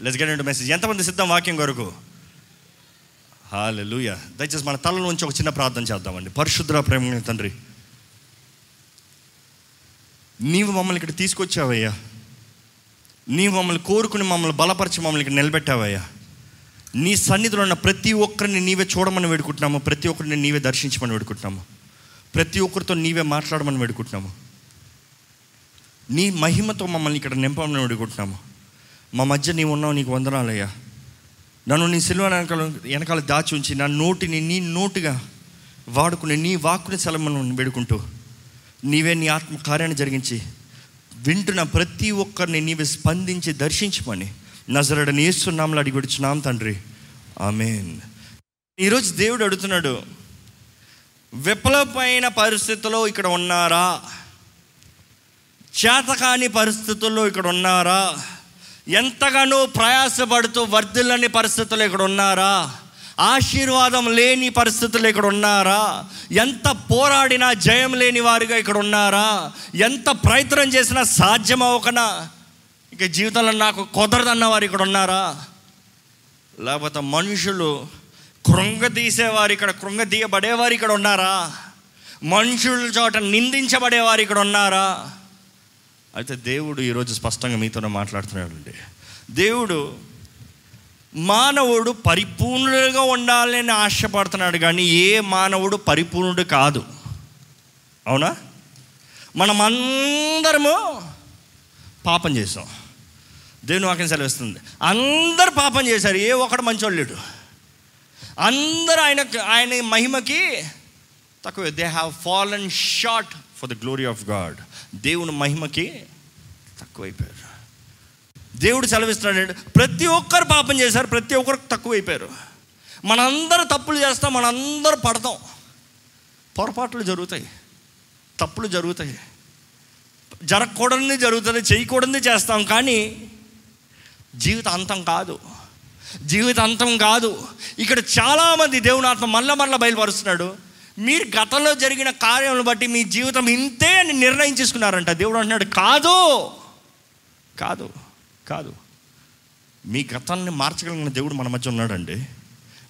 Let's get into message ఎంతమంది సిద్ధం వాక్యం కొరకు? హాలెలూయ దయచేసి మన తల నుంచి ఒక చిన్న ప్రార్థన చేద్దామండి. పరిశుద్ర ప్రేమ తండ్రి నీవు మమ్మల్ని ఇక్కడ తీసుకొచ్చావయ్యా. నీవు మమ్మల్ని కోరుకుని మమ్మల్ని బలపరిచి మమ్మల్ని ఇక్కడ నిలబెట్టావయ్యా. నీ సన్నిధిలో ఉన్న ప్రతి ఒక్కరిని నీవే చూడమని వేడుకుంటున్నాము. ప్రతి ఒక్కరిని నీవే దర్శించమని వేడుకుంటున్నాము. ప్రతి ఒక్కరితో నీవే మాట్లాడమని వేడుకుంటున్నాము. నీ మహిమతో మమ్మల్ని ఇక్కడ నింపమని వేడుకుంటున్నాము. మా మధ్య నీవు ఉన్నావు నీకు వందనాలయ్యా. నన్ను నీ సిల్వ వెనకాల వెనకాల దాచి ఉంచి నా నోటిని నీ నోటుగా వాడుకుని నీ వాక్కుని సెలవును వేడుకుంటూ నీవే నీ ఆత్మ కార్యాన్ని జరిగించి వింటున్న ప్రతి ఒక్కరిని నీవే స్పందించి దర్శించమని నజరడని ఏస్తున్నాంలో అడిగి వచ్చినాం తండ్రి. ఆమెన్. ఈరోజు దేవుడు అడుగుతున్నాడు విప్లవమైన పరిస్థితుల్లో ఇక్కడ ఉన్నారా? చేతకాని పరిస్థితుల్లో ఇక్కడ ఉన్నారా? ఎంతగానో ప్రయాసపడుతూ వర్ధిల్లని పరిస్థితులు ఇక్కడ ఉన్నారా? ఆశీర్వాదం లేని పరిస్థితులు ఇక్కడ ఉన్నారా? ఎంత పోరాడినా జయం లేని వారిగా ఇక్కడ ఉన్నారా? ఎంత ప్రయత్నం చేసినా సాధ్యం అవ్వకనా? ఇక జీవితంలో నాకు కుదరదన్న వారు ఇక్కడ ఉన్నారా? లేకపోతే మనుషులు కృంగతీసేవారు ఇక్కడ కృంగదీయబడేవారు ఇక్కడ ఉన్నారా? మనుషుల చోట నిందించబడేవారు ఇక్కడ ఉన్నారా? అయితే దేవుడు ఈరోజు స్పష్టంగా మీతోనే మాట్లాడుతున్నాడండి. దేవుడు మానవుడు పరిపూర్ణుడిగా ఉండాలని ఆశపడుతున్నాడు కానీ ఏ మానవుడు పరిపూర్ణుడు కాదు. అవునా? మనం పాపం చేసాం దేవుని వాక్యం సెలవిస్తుంది. అందరు పాపం చేశారు. ఏ ఒక్కడు మంచోళ్ళు లేడు. అందరూ ఆయన ఆయన మహిమకి తక్కువ. They have fallen short for the glory of God దేవుని మహిమకి తక్కువైపోయారు. దేవుడు సెలవిస్తున్నాడు ప్రతి ఒక్కరు పాపం చేశారు ప్రతి ఒక్కరికి తక్కువైపోయారు. మనందరూ తప్పులు చేస్తాం మనందరూ పడతాం. పొరపాట్లు జరుగుతాయి తప్పులు జరుగుతాయి. జరగకూడనిది జరుగుతుంది చేయకూడనిది చేస్తాం కానీ జీవిత అంతం కాదు. జీవిత అంతం కాదు. ఇక్కడ చాలామంది దేవుని ఆత్మ మళ్ళా మళ్ళీ బయలుపరుస్తున్నాడు. మీరు గతంలో జరిగిన కార్యములను బట్టి మీ జీవితం ఇంతే అని నిర్ణయించేసుకున్నారంట. దేవుడు అంటున్నాడు కాదు కాదు కాదు. మీ గతాన్ని మార్చగలిగిన దేవుడు మన మధ్య ఉన్నాడండి.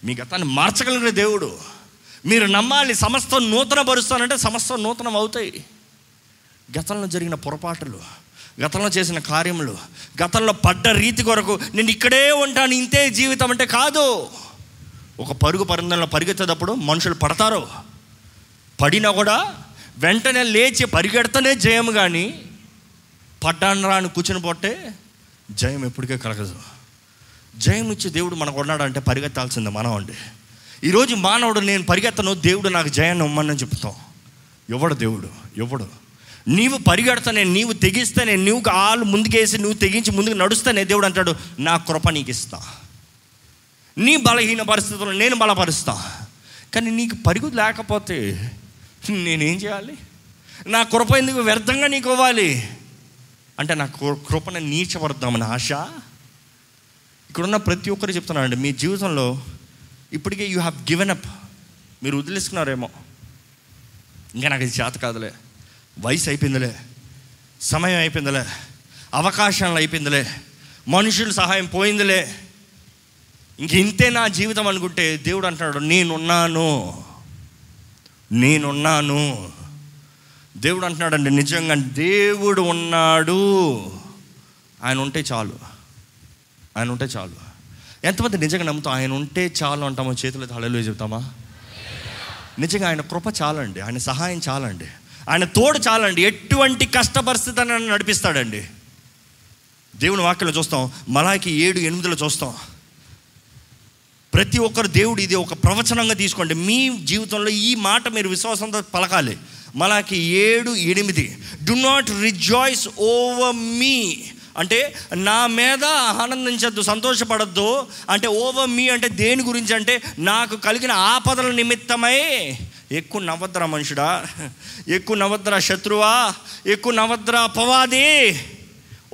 మీ గతాన్ని మార్చగలిగిన దేవుడు. మీరు నమ్మాలి సమస్తం నూతన పరుస్తానంటే సమస్తం నూతనం అవుతాయి. గతంలో జరిగిన పొరపాటులు గతంలో చేసిన కార్యములు గతంలో పడ్డ రీతి కొరకు నేను ఇక్కడే ఉంటాను ఇంతే జీవితం అంటే కాదు. ఒక పరుగు పరందంలో పరిగెత్తేటప్పుడు మనుషులు పడతారు. పడినా కూడా వెంటనే లేచి పరిగెడతనే జయం కానీ పడ్డాను రాని కూర్చుని పోతే జయం ఎప్పటికే కలగదు. జయం ఇచ్చే దేవుడు మనకు ఉన్నాడంటే పరిగెత్తాల్సిందే మనం అండి. ఈరోజు మానవుడు నేను పరిగెత్తను దేవుడు నాకు జయాన్ని ఇమ్మని చెప్తాం. ఎవడు దేవుడు? ఎవడు? నీవు పరిగెడతానే నీవు తెగిస్తేనే నీవు కాలు ముందుకేసి నువ్వు తెగించి ముందుకు నడుస్తేనే దేవుడు అంటాడు నా కృప నీకు ఇస్తా నీ బలహీన పరిస్థితుల్లో నేను బలపరుస్తా. కానీ నీకు పరుగు లేకపోతే నేనేం చేయాలి? నా కృప ఎందుకు వ్యర్థంగా నీకు ఇవ్వాలి? అంటే నా కృపను నీచపడదామని ఆశ? ఇక్కడున్న ప్రతి ఒక్కరు చెప్తున్నానండి మీ జీవితంలో ఇప్పటికే యూ హ్యావ్ గివెన్ అప్ మీరు వదిలేసుకున్నారేమో. ఇంకా నాకు ఇది చేత కాదులే. వయసు అయిపోయిందిలే. సమయం అయిపోయిందిలే. అవకాశాలు అయిపోయిందిలే. మనుషుల సహాయం పోయిందిలే. ఇంక ఇంతే నా జీవితం అనుకుంటే దేవుడు అంటున్నాడు నేనున్నాను. నేనున్నాను. దేవుడు అంటున్నాడండి నిజంగా దేవుడు ఉన్నాడు. ఆయన ఉంటే చాలు. ఆయన ఉంటే చాలు. ఎంతమంది నిజంగా నమ్ముతాం? ఆయన ఉంటే చాలు అంటామో చేతులు తలలో చెబుతామా నిజంగా ఆయన కృప చాలండి ఆయన సహాయం చాలండి. ఆయన తోడు చాలండి ఎటువంటి కష్ట పరిస్థితి అని నడిపిస్తాడండి. దేవుని వాక్యలో చూస్తాం మలాకి ఏడు ఎనిమిదిలో చూస్తాం. ప్రతి ఒక్కరు దేవుడు ఇది ఒక ప్రవచనంగా తీసుకోండి. మీ జీవితంలో ఈ మాట మీరు విశ్వాసంతో పలకాలి. మలాకి ఏడు ఎనిమిది. Do not rejoice over me అంటే నా మీద ఆనందించద్దు సంతోషపడద్దు. అంటే ఓవర్ మీ అంటే దేని గురించి అంటే నాకు కలిగిన ఆపదల నిమిత్తమై. ఎక్కువ నవద్ర మనుషుడా. ఎక్కువ నవద్ర శత్రువా. ఎక్కువ నవద్ర అపవాది.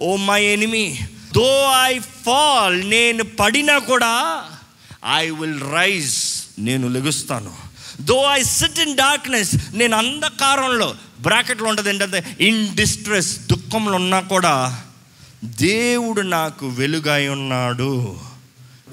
O my enemy though I fall నేను పడినా కూడా ఐ విల్ రైజ్ నేను లెగుస్తాను. Though I sit in darkness నేను అంధకారంలో బ్రాకెట్లో ఉంటుంది ఏంటంటే ఇన్ డిస్ట్రెస్ దుఃఖంలో ఉన్నా కూడా దేవుడు నాకు వెలుగై ఉన్నాడు.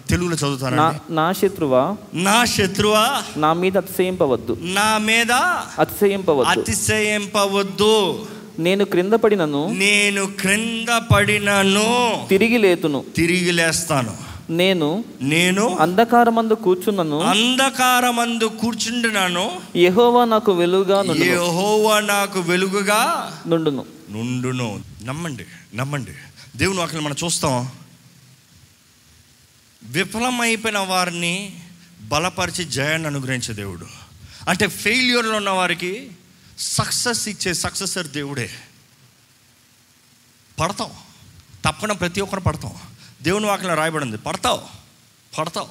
తెలుగులో నా చదువుతారా నా శత్రువా? నా శత్రువా? నా మీద అతిశయింపవద్దు. నా మీద అతిశయింపవద్దు. అతిశయింపవద్దు. నేను క్రింద పడినను. నేను క్రింద పడినను. తిరిగి లేతును. తిరిగి లేస్తాను. నేను నేను అంధకారమందు కూర్చున్నను. అంధకారమందు కూర్చుంటున్నాను యెహోవా నాకు వెలుగా నుండును. యెహోవా నాకు వెలుగుగా నుండును. నుండును. నమ్మండి నమ్మండి. దేవుని వాక్యం మనం చూస్తాం. విఫలమైపోయిన వారిని బలపరిచి జయాన్ని అనుగ్రహించే దేవుడు. అంటే ఫెయిల్యూర్లో ఉన్న వారికి సక్సెస్ ఇచ్చే సక్సెసర్ దేవుడే. పడతాం. తప్పకుండా ప్రతి ఒక్కరు పడతాం. దేవుని వాక్యం రాయబడింది. పడతావు పడతావు.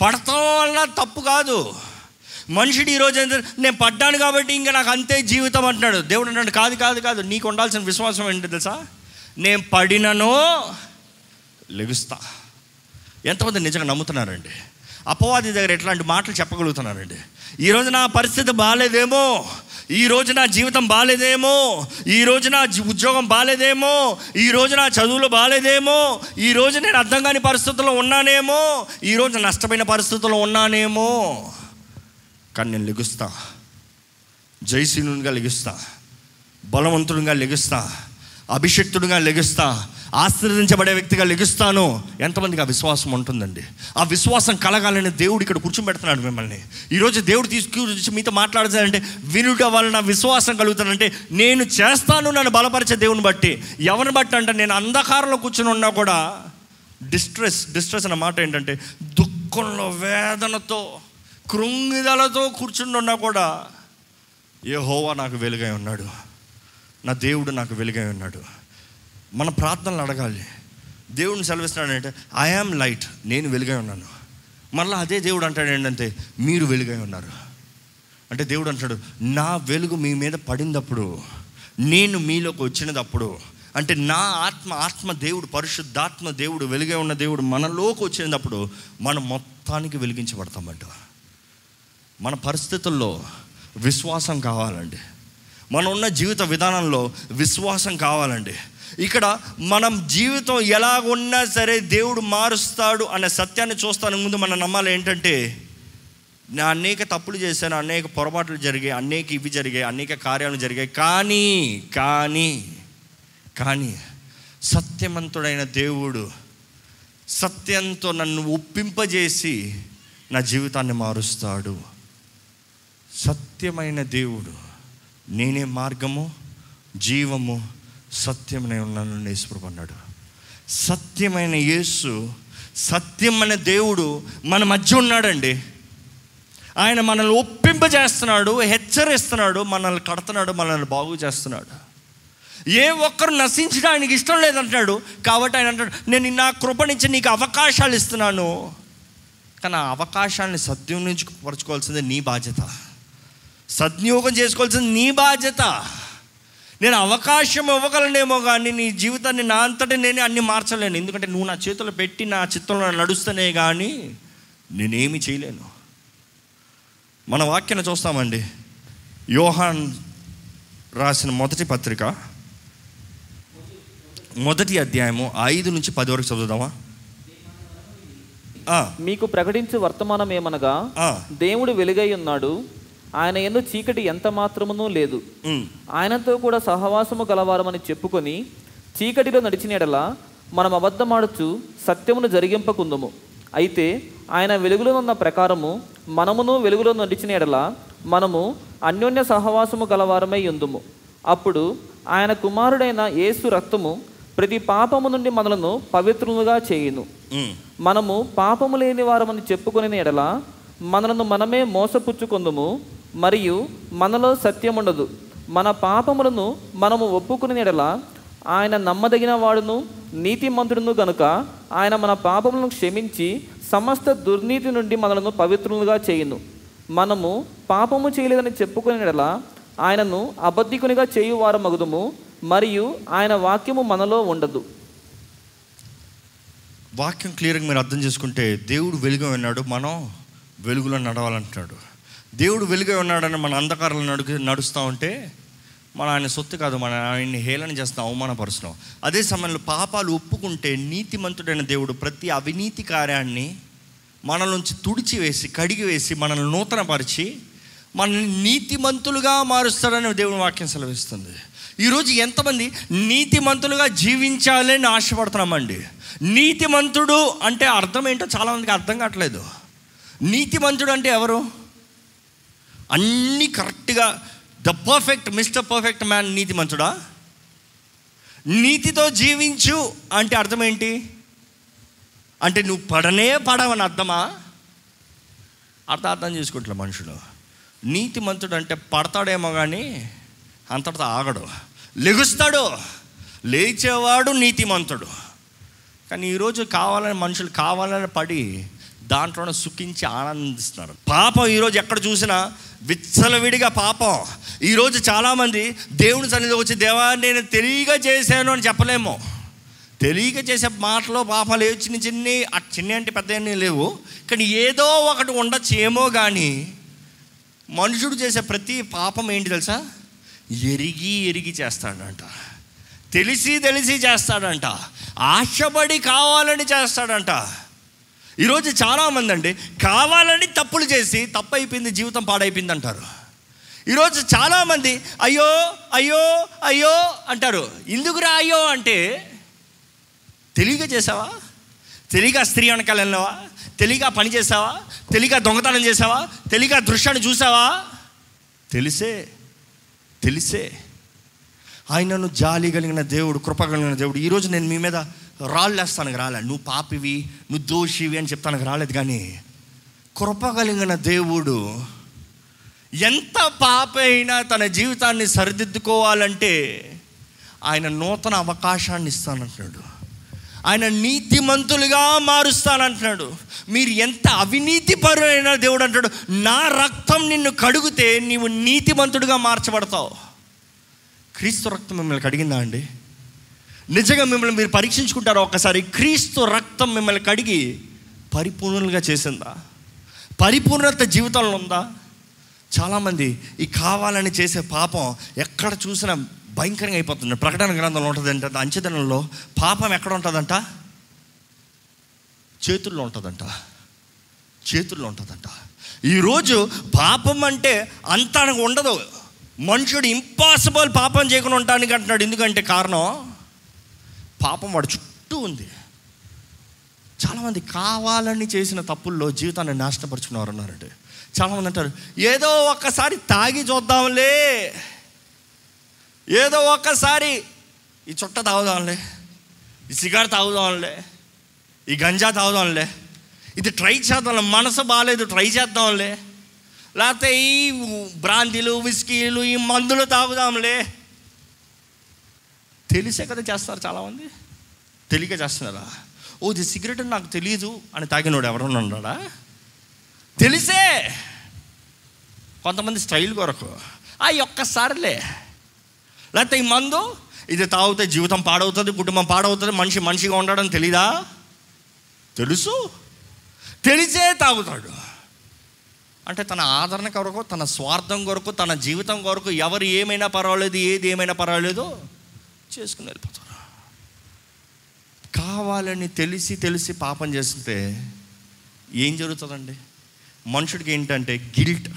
పడతావు వల్ల తప్పు కాదు. మనుషుడు ఈరోజు ఏంటంటే నేను పడ్డాను కాబట్టి ఇంకా నాకు అంతే జీవితం అంటున్నాడు. దేవుడు అంటాడు కాదు కాదు కాదు. నీకు ఉండాల్సిన విశ్వాసం ఏంటి తెలుసా? నేను పడినను లెగుస్తా. ఎంతమంది నిజంగా నమ్ముతున్నారండి? అపవాది దగ్గర ఎట్లాంటి మాటలు చెప్పగలుగుతున్నారండి? ఈరోజు నా పరిస్థితి బాగాలేదేమో ఈ రోజు నా జీవితం బాగాలేదేమో ఈ రోజు నా ఉద్యోగం బాగాలేదేమో ఈ రోజు నా చదువులు బాగాలేదేమో ఈ రోజు నేను అర్థం కాని పరిస్థితుల్లో ఉన్నానేమో? ఈ రోజు నష్టమైన పరిస్థితుల్లో ఉన్నానేమో? కానీ నేను లెగుస్తా. జయశీలునిగా లెగుస్తా. బలవంతుడిగా లెగుస్తా. అభిషక్తుడిగా లెగుస్తా ఆశ్రదించబడే వ్యక్తిగా లెగుస్తాను. ఎంతమందికి ఆ విశ్వాసం ఉంటుందండి? ఆ విశ్వాసం కలగాలని దేవుడు ఇక్కడ కూర్చోబెడుతున్నాడు మిమ్మల్ని. ఈరోజు దేవుడు తీసుకు మీతో మాట్లాడుతాడంటే వినుట వలన విశ్వాసం కలుగుతానంటే నేను చేస్తాను నన్ను బలపరిచే దేవుని బట్టి. ఎవరిని బట్టి అంటే నేను అంధకారంలో కూర్చుని ఉన్నా కూడా డిస్ట్రెస్ డిస్ట్రెస్ అన్న మాట ఏంటంటే దుఃఖంలో వేదనతో కృంగిదలతో కూర్చుని ఉన్నా కూడా ఏ హోవా నాకు వెలుగై ఉన్నాడు. నా దేవుడు నాకు వెలుగై ఉన్నాడు. మన ప్రార్థనలు అడగాలి. దేవుడిని సెలవిస్తున్నాడంటే ఐ లైట్ నేను వెలుగై ఉన్నాను. మళ్ళీ అదే దేవుడు అంటాడు ఏంటంటే మీరు వెలుగై ఉన్నారు. అంటే దేవుడు అంటాడు నా వెలుగు మీ మీద పడినప్పుడు నేను మీలోకి వచ్చినప్పుడు అంటే నా ఆత్మ ఆత్మ దేవుడు పరిశుద్ధాత్మ దేవుడు వెలుగై ఉన్న దేవుడు మనలోకి వచ్చినప్పుడు మనం మొత్తానికి వెలిగించబడతామంట. మన పరిస్థితుల్లో విశ్వాసం కావాలండి. మనం ఉన్న జీవిత విధానంలో విశ్వాసం కావాలండి. ఇక్కడ మనం జీవితం ఎలా ఉన్నా సరే దేవుడు మారుస్తాడు అనే సత్యాన్ని చూస్తాను ముందు మనం నమ్మాలి ఏంటంటే నేను అనేక తప్పులు చేశాను అనేక పొరపాట్లు జరిగాయి అనేక ఇవి జరిగాయి అనేక కార్యాలు జరిగాయి. కానీ కానీ కానీ సత్యవంతుడైన దేవుడు సత్యంతో నన్ను ఒప్పింపజేసి నా జీవితాన్ని మారుస్తాడు. సత్యమైన దేవుడు నేనే మార్గము జీవము సత్యమనే ఉన్నాను యేసుప్రభు అన్నాడు. సత్యమైన యేసు సత్యమైన దేవుడు మన మధ్య ఉన్నాడండి. ఆయన మనల్ని ఒప్పింపజేస్తున్నాడు హెచ్చరిస్తున్నాడు మనల్ని కడుతున్నాడు మనల్ని బాగు చేస్తున్నాడు. ఏ ఒక్కరు నశించడానికి ఇష్టం లేదంటాడు కాబట్టి ఆయన అంటాడు నేను నా కృప నుంచి నీకు అవకాశాలు ఇస్తున్నాను. కానీ ఆ అవకాశాన్ని సత్యం నుంచి పరచుకోవాల్సింది నీ బాధ్యత. సద్వినియోగం చేసుకోవాల్సింది నీ బాధ్యత. నేను అవకాశం ఇవ్వగలనేమో కానీ నీ జీవితాన్ని నా అంతటా నేనే అన్ని మార్చలేను. ఎందుకంటే నువ్వు నా చేతులు పెట్టి నా చిత్తంలో నడుస్తూనే కానీ నేనేమి చేయలేను. మన వాక్యాన్ని చూస్తామండి. యోహాన్ రాసిన మొదటి పత్రిక మొదటి అధ్యాయము ఐదు నుంచి పది వరకు చదువుదామా? మీకు ప్రకటించు వర్తమానం ఏమనగా దేవుడు వెలుగై ఉన్నాడు ఆయన ఎందు చీకటి ఎంత మాత్రమునూ లేదు. ఆయనతో కూడా సహవాసము గలవారమని చెప్పుకొని చీకటిలో నడిచిన ఎడల మనం అబద్ధమాడుచు సత్యమును జరిగింపకుందుము. అయితే ఆయన వెలుగులో ఉన్న ప్రకారము మనమును వెలుగులో నడిచిన ఎడల మనము అన్యోన్య సహవాసము గలవారమై ఉందుము. అప్పుడు ఆయన కుమారుడైన యేసు రక్తము ప్రతి పాపము నుండి మనలను పవిత్రులుగా చేయును. మనము పాపము లేని వారమని చెప్పుకునే ఎడల మనలను మనమే మోసపుచ్చుకొందుము. మరియు మనలో సత్యముండదు. మన పాపములను మనము ఒప్పుకునే ఎడలా ఆయన నమ్మదగిన వాడును నీతిమంతుడును గనుక ఆయన మన పాపములను క్షమించి సమస్త దుర్నీతి నుండి మనలను పవిత్రులుగా చేయును. మనము పాపము చేయలేదని చెప్పుకునే ఎడల ఆయనను అబద్ధికునిగా చేయువారు మగుదుము మరియు ఆయన వాక్యము మనలో ఉండదు. వాక్యం క్లియర్గా మీరు అర్థం చేసుకుంటే దేవుడు వెలుగు ఉన్నాడు మనం వెలుగులో నడవాలంటున్నాడు. దేవుడు వెలుగు ఉన్నాడని మన అంధకారాలు నడుకు నడుస్తూ ఉంటే మన ఆయన సొత్తు కాదు మన ఆయన్ని హేళన చేస్తాం అవమానపరుస్తున్నాం. అదే సమయంలో పాపాలు ఒప్పుకుంటే నీతిమంతుడైన దేవుడు ప్రతి అవినీతి కార్యాన్ని మన నుంచి కడిగి వేసి మనల్ని నూతనపరిచి మనల్ని నీతిమంతులుగా మారుస్తాడని దేవుని వాక్యం సెలవిస్తుంది. ఈరోజు ఎంతమంది నీతిమంతులుగా జీవించాలని ఆశపడుతున్నామండి. నీతిమంతుడు అంటే అర్థం ఏంటో చాలామందికి అర్థం కావట్లేదు. నీతిమంతుడు అంటే ఎవరు? అన్నీ కరెక్ట్గా the perfect mister perfect man నీతి మంచుడా నీతితో జీవించు అంటే అర్థం ఏంటి అంటే నువ్వు పడనే పడవని అర్థమా? అర్థం అర్థం చేసుకుంటున్నా మనుషులు. నీతిమంతుడు అంటే పడతాడేమో కానీ అంతటితో ఆగడు. లెగుస్తాడు. లేచేవాడు నీతిమంతుడు. కానీ ఈరోజు కావాలని మనుషులు కావాలని పడి దాంట్లోనే సుఖించి ఆనందిస్తున్నారు. పాపం ఈరోజు ఎక్కడ చూసినా విచ్చలవిడిగా పాపం. ఈరోజు చాలామంది దేవుని సన్నిధి వచ్చి దేవా నేను తెలియక చేశాను అని చెప్పలేము. తెలియక చేసే మాటలో పాపాలు ఏ చిన్న చిన్ని ఆ చిన్న అంటే పెద్ద లేవు. కానీ ఏదో ఒకటి ఉండొచ్చు ఏమో కానీ మనుషుడు చేసే ప్రతి పాపం ఏంటి తెలుసా? ఎరిగి ఎరిగి చేస్తాడంట. తెలిసి తెలిసి చేస్తాడంట. ఆశపడి కావాలని చేస్తాడంట. ఈరోజు చాలామంది అండి కావాలని తప్పులు చేసి తప్పు అయిపోయింది జీవితం పాడైపోయింది అంటారు ఈరోజు చాలామంది అయ్యో అయ్యో అయ్యో అంటారు. ఎందుకురా అయ్యో? అంటే తెలియక చేసావా? తెలియక స్త్రీ వెనకాల వెళ్ళావా? తెలియక పని చేసావా? తెలియక దొంగతనం చేసావా? తెలియక దృశ్యాన్ని చూసావా? తెలిసే తెలిసే. ఆయనను జాలి కలిగిన దేవుడు కృప కలిగిన దేవుడు. ఈరోజు నేను మీ మీద రాళ్ళేస్తానికి రాలే. నువ్వు పాపివి నువ్వు దోషివి అని చెప్తానికి రాలేదు కానీ కృప కలిగిన దేవుడు ఎంత పాప అయినా తన జీవితాన్ని సరిదిద్దుకోవాలంటే ఆయన నూతన అవకాశాన్ని ఇస్తానంటున్నాడు. ఆయన నీతిమంతులుగా మారుస్తానంటున్నాడు. మీరు ఎంత అవినీతిపరులైన దేవుడు అంటాడు నా రక్తం నిన్ను కడుగుతే నీవు నీతిమంతుడిగా మార్చబడతావు. క్రీస్తు రక్తం మిమ్మల్ని కడిగిందా అండి? నిజంగా మిమ్మల్ని మీరు పరీక్షించుకుంటారా ఒకసారి? క్రీస్తు రక్తం మిమ్మల్ని కడిగి పరిపూర్ణులుగా చేసిందా? పరిపూర్ణత జీవితంలో ఉందా? చాలామంది ఈ కావాలని చేసే పాపం ఎక్కడ చూసినా భయంకరంగా అయిపోతుంది. ప్రకటన గ్రంథంలో ఉంటుందంట అంచెదనంలో. పాపం ఎక్కడ ఉంటుందంట? చేతుల్లో ఉంటుందంట. చేతుల్లో ఉంటుందంట. ఈరోజు పాపం అంటే అంత ఉండదు. మనుషుడు ఇంపాసిబుల్ పాపం చేయకుండా ఉండటానికి అంటున్నాడు. ఎందుకంటే కారణం పాపం వాడు చుట్టూ ఉంది. చాలామంది కావాలని చేసిన తప్పుల్లో జీవితాన్ని నాశనపరుచుకున్నారు ఉన్నారంటే చాలామంది అంటారు ఏదో ఒక్కసారి తాగి చూద్దాంలే. ఏదో ఒక్కసారి ఈ చుట్ట తాగుదాంలే. ఈ సిగార్ తాగుదాంలే. ఈ గంజా తాగుదాంలే. ఇది ట్రై చేద్దాంలే. మనసు బాగాలేదు ట్రై చేద్దాంలే. లేకపోతే ఈ బ్రాందీలు విస్కీలు ఈ మందులు తాగుదాంలే. తెలిసే కదా చేస్తారు చాలామంది. తెలియక చేస్తున్నారా? ఓ ఇది సిగరెట్ అని నాకు తెలియదు అని తాగినోడు ఎవరన్నా ఉన్నాడా? తెలిసే! కొంతమంది స్టైల్ కొరకు. ఆ ఒక్కసారిలే. లేకపోతే ఈ మందు ఇది తాగితే జీవితం పాడవుతుంది కుటుంబం పాడవుతుంది మనిషి మనిషిగా ఉండడం తెలీదా? తెలుసు. తెలిసే తాగుతాడు. అంటే తన ఆదరణ కొరకు తన స్వార్థం కొరకు తన జీవితం కొరకు ఎవరు ఏమైనా పర్వాలేదు ఏది ఏమైనా పర్వాలేదు చేసుకుని వెళ్ళిపోతారు. కావాలని తెలిసి తెలిసి పాపం చేస్తే ఏం జరుగుతుందండి? మనుషుడికి ఏంటంటే గిల్ట్.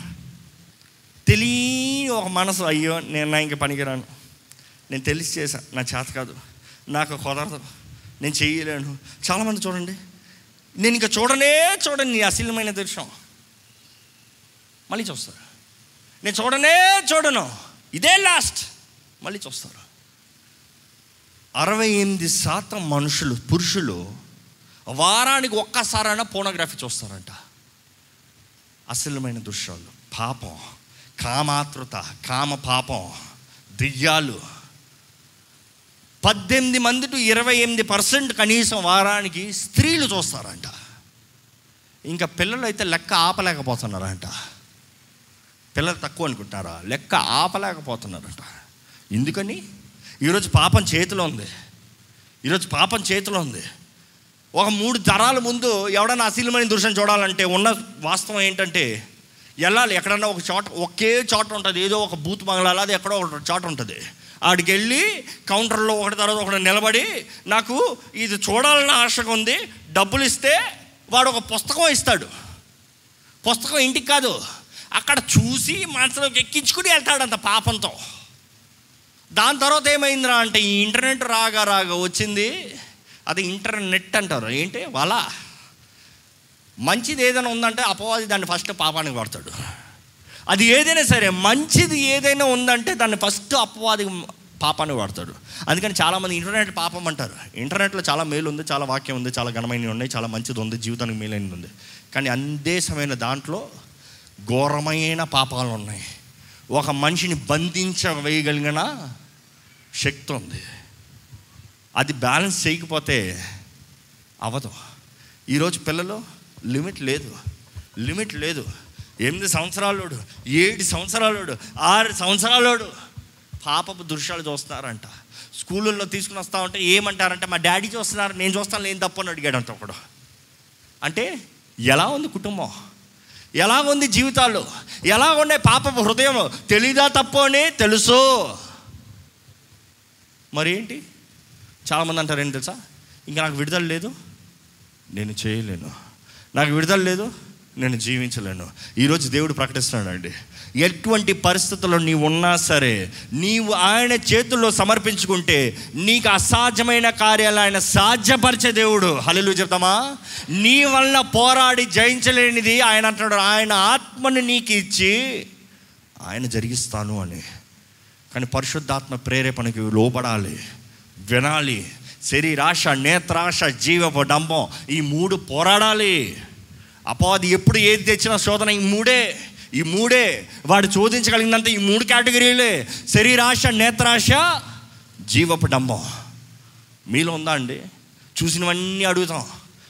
తెలియని ఒక మనసు అయ్యో నేను నా ఇంక పనికిరాను నేను తెలిసి చేశాను నా చేత కాదు. నాకు కుదరదు. నేను చేయలేను. చాలామంది చూడండి. నేను ఇంకా చూడనే చూడండి నీ అశీలమైన దృశ్యం. మళ్ళీ చూస్తారు. నేను చూడనే చూడను. ఇదే లాస్ట్ మళ్ళీ చూస్తారు. అరవై ఎనిమిది శాతం మనుషులు పురుషులు వారానికి ఒక్కసారైనా పోనోగ్రఫీ చూస్తారంట. అసలమైన దృశ్యాలు పాపం కామాతృత కామ పాపం దెయ్యాలు. పద్దెనిమిది మంది టు ఇరవై ఎనిమిది పర్సెంట్ కనీసం వారానికి స్త్రీలు చూస్తారంట. ఇంకా పిల్లలు అయితే లెక్క ఆపలేకపోతున్నారంట. పిల్లలు తక్కువ అనుకుంటారా లెక్క ఆపలేకపోతున్నారట. ఎందుకని? ఈరోజు పాపం చేతిలో ఉంది. ఈరోజు పాపం చేతిలో ఉంది. ఒక మూడు తరాల ముందు ఎవడన్నా అశీలమైన దృశ్యం చూడాలంటే ఉన్న వాస్తవం ఏంటంటే వెళ్ళాలి ఎక్కడన్నా ఒక చోట ఒకే చోట ఉంటుంది. ఏదో ఒక బూత్ బంగ్లాలో అది ఎక్కడో ఒక చోట ఉంటుంది. ఆడికి వెళ్ళి కౌంటర్లో ఒకటి తర్వాత ఒకటి నిలబడి నాకు ఇది చూడాలన్న ఆశగా ఉంది. డబ్బులు ఇస్తే వాడు ఒక పుస్తకం ఇస్తాడు. పుస్తకం ఇంటికి కాదు. అక్కడ చూసి మనసులోకి ఎక్కించుకుని వెళ్తాడు అంత పాపంతో. దాని తర్వాత ఏమైందిరా అంటే ఈ ఇంటర్నెట్ రాగా రాగా వచ్చింది. అది ఇంటర్నెట్ అంటారు. ఏంటి? వల మంచిది ఏదైనా ఉందంటే అపవాది దాన్ని ఫస్ట్ పాపానికి పడతాడు అది ఏదైనా సరే మంచిది ఏదైనా ఉందంటే దాన్ని ఫస్ట్ అపవాది పాపాన్ని వాడతాడు. అందుకని చాలామంది ఇంటర్నెట్ పాపం అంటారు. ఇంటర్నెట్లో చాలా మేలు ఉంది చాలా వాక్యం ఉంది చాలా ఘనమైనవి ఉన్నాయి చాలా మంచిది ఉంది జీవితానికి మేలైనది ఉంది. కానీ అందేశమైన దాంట్లో ఘోరమైన పాపాలు ఉన్నాయి. ఒక మనిషిని బంధించవేయగలిగిన శక్తి ఉంది. అది బ్యాలెన్స్ చేయకపోతే అవ్వదు ఈరోజు పిల్లలు లిమిట్ లేదు. లిమిట్ లేదు. ఎనిమిది సంవత్సరాలోడు ఏడు సంవత్సరాలోడు ఆరు సంవత్సరాలోడు పాపపు దృశ్యాలు చూస్తున్నారంట. స్కూళ్ళల్లో తీసుకుని వస్తా ఉంటే ఏమంటారంటే మా డాడీ చూస్తున్నారు నేను చూస్తాను నేను తప్పు అని అడిగాడంట ఒకడు. అంటే ఎలా ఉంది కుటుంబం? ఎలా ఉంది జీవితాలు? ఎలా ఉన్నాయి పాప హృదయం తెలీదా తప్పు అని తెలుసు. మరి ఏంటి చాలామంది అంటారు ఏంటి తెలుసా? ఇంకా నాకు విడుదల లేదు. నేను చేయలేను. నాకు విడుదల లేదు. నేను జీవించలేను. ఈరోజు దేవుడు ప్రకటిస్తున్నాడండి. ఎటువంటి పరిస్థితుల్లో నీవు ఉన్నా సరే నీవు ఆయన చేతుల్లో సమర్పించుకుంటే నీకు అసాధ్యమైన కార్యాలు ఆయన సాధ్యపరిచే దేవుడు. హల్లు చెప్తామా? నీ వల్ల పోరాడి జయించలేనిది ఆయన అంటున్నాడు. ఆయన ఆత్మని నీకు ఇచ్చి ఆయన జరిగిస్తాను అని. కానీ పరిశుద్ధాత్మ ప్రేరేపణకి లోపడాలి వినాలి. శరీరాశ నేత్రాశ జీవపు డంబం ఈ మూడు పోరాడాలి. అపవాది ఎప్పుడు ఏది తెచ్చినా శోధన ఈ మూడే. ఈ మూడే వాడు చోదించగలిగినంత ఈ మూడు కేటగిరీలే. శరీరాశ నేత్రాశ జీవపు డంబం. మీలో ఉందా అండి? చూసినవన్నీ అడుగుతాం.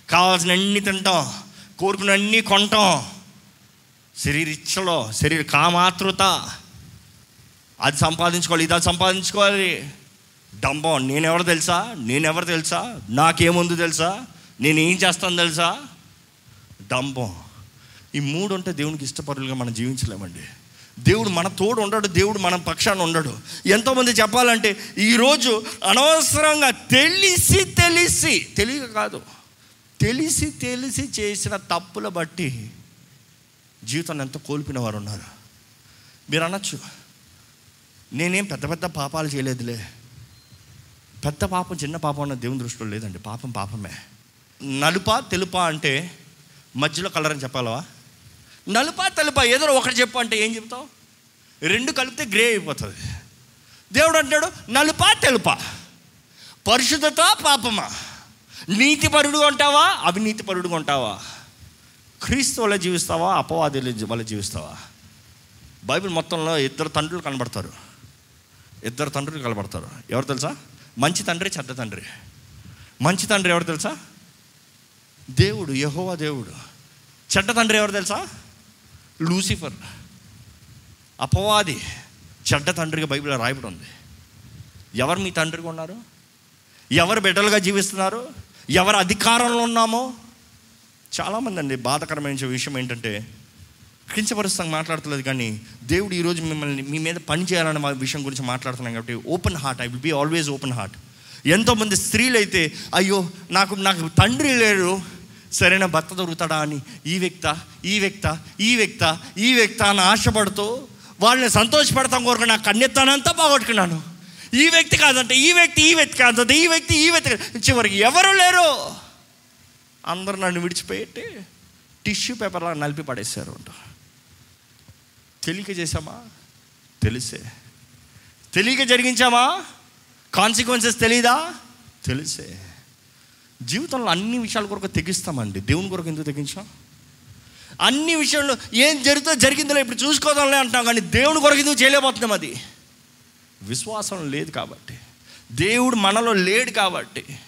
కావాల్సినన్ని తింటాం. కోరుకున్నవన్నీ కొంటాం. శరీరిచ్చలో శరీర కామాతృత. అది సంపాదించుకోవాలి ఇది అది సంపాదించుకోవాలి. డంబం నేనెవరు తెలుసా? నేనెవరు తెలుసా? నాకేముందు తెలుసా? నేను ఏం చేస్తాను తెలుసా? డంబం. ఈ మూడు ఉంటే దేవునికి ఇష్టపరులుగా మనం జీవించలేమండి. దేవుడు మన తోడు ఉండడు దేవుడు మన పక్షాన ఉండడు. ఎంతోమంది చెప్పాలంటే ఈరోజు అనవసరంగా తెలిసి తెలిసి తెలియక కాదు తెలిసి తెలిసి చేసిన తప్పుల బట్టి జీవితాన్ని ఎంతో కోల్పిన వారు ఉన్నారు. మీరు అనొచ్చు నేనేం పెద్ద పెద్ద పాపాలు చేయలేదులే. పెద్ద పాపం చిన్న పాపం అన్న దేవుని దృష్టిలో లేదండి. పాపం పాపమే. నలుపా తెలుపా అంటే మధ్యలో కలర్ అని చెప్పాలవా నలుపా తెలుపా ఏదో ఒకటి చెప్పు అంటే ఏం చెప్తావు రెండు కలిపితే గ్రే అయిపోతుంది. దేవుడు అంటాడు నలుపా తెలుపా. పరిశుద్ధత పాపమా? నీతి పరుడుగా ఉంటావా అవినీతి పరుడుగా ఉంటావా? క్రీస్తు వల్ల జీవిస్తావా? అపవాది వల్ల జీవిస్తావా? బైబిల్ మొత్తంలో ఇద్దరు తండ్రులు కనబడతారు. ఇద్దరు తండ్రులు కనబడతారు. ఎవరు తెలుసా? మంచి తండ్రి చెడ్డ తండ్రి. మంచి తండ్రి ఎవరు తెలుసా? దేవుడు యహోవా దేవుడు. చెడ్డ తండ్రి ఎవరు తెలుసా? లూసిఫర్. అపవాది. చెడ్డ తండ్రిగా బైబిల్లో రాయబడి ఉంది ఎవరు మీ తండ్రిగా ఉన్నారు? ఎవరు బిడ్డలుగా జీవిస్తున్నారు? ఎవరు అధికారంలో ఉన్నామో? చాలామంది అండి బాధకరమైన విషయం ఏంటంటే కించపరుస్తాం మాట్లాడతలేదు కానీ దేవుడు ఈరోజు మిమ్మల్ని మీ మీద పని చేయాలన్న మా విషయం గురించి మాట్లాడుతున్నాం కాబట్టి open heart I will be always open heart ఎంతోమంది స్త్రీలు అయితే అయ్యో నాకు నాకు తండ్రి లేరు సరైన భర్త దొరుకుతాడా అని? ఈ వ్యక్త ఈ వ్యక్త ఈ వ్యక్త ఈ వ్యక్త అని ఆశపడుతూ వాళ్ళని సంతోషపడతాం కోరుకు నా కన్నెత్తానంతా పోగొట్టుకున్నాను. ఈ వ్యక్తి కాదంటే ఈ వ్యక్తి ఈ వ్యక్తి కాదంటే ఈ వ్యక్తి ఈ వ్యక్తి చివరికి ఎవరు లేరు? అందరు నన్ను విడిచిపెట్టి టిష్యూ పేపర్లా నలిపి పడేశారు అంట. తెలియక చేసామా తెలిసే. తెలియక జరిగించామా? కాన్సిక్వెన్సెస్ తెలీదా? తెలిసే. జీవితంలో అన్ని విషయాల కొరకు తెగిస్తామండి. దేవుని కొరకు ఎందుకు తెగించాం? అన్ని విషయంలో ఏం జరుగుతుందో జరిగిందో ఇప్పుడు చూసుకోదాంలే అంటాం కానీ దేవుని కొరకు ఎందుకు చేయలేకపోతున్నాం అది? విశ్వాసం లేదు కాబట్టి. దేవుడు మనలో లేడు కాబట్టి.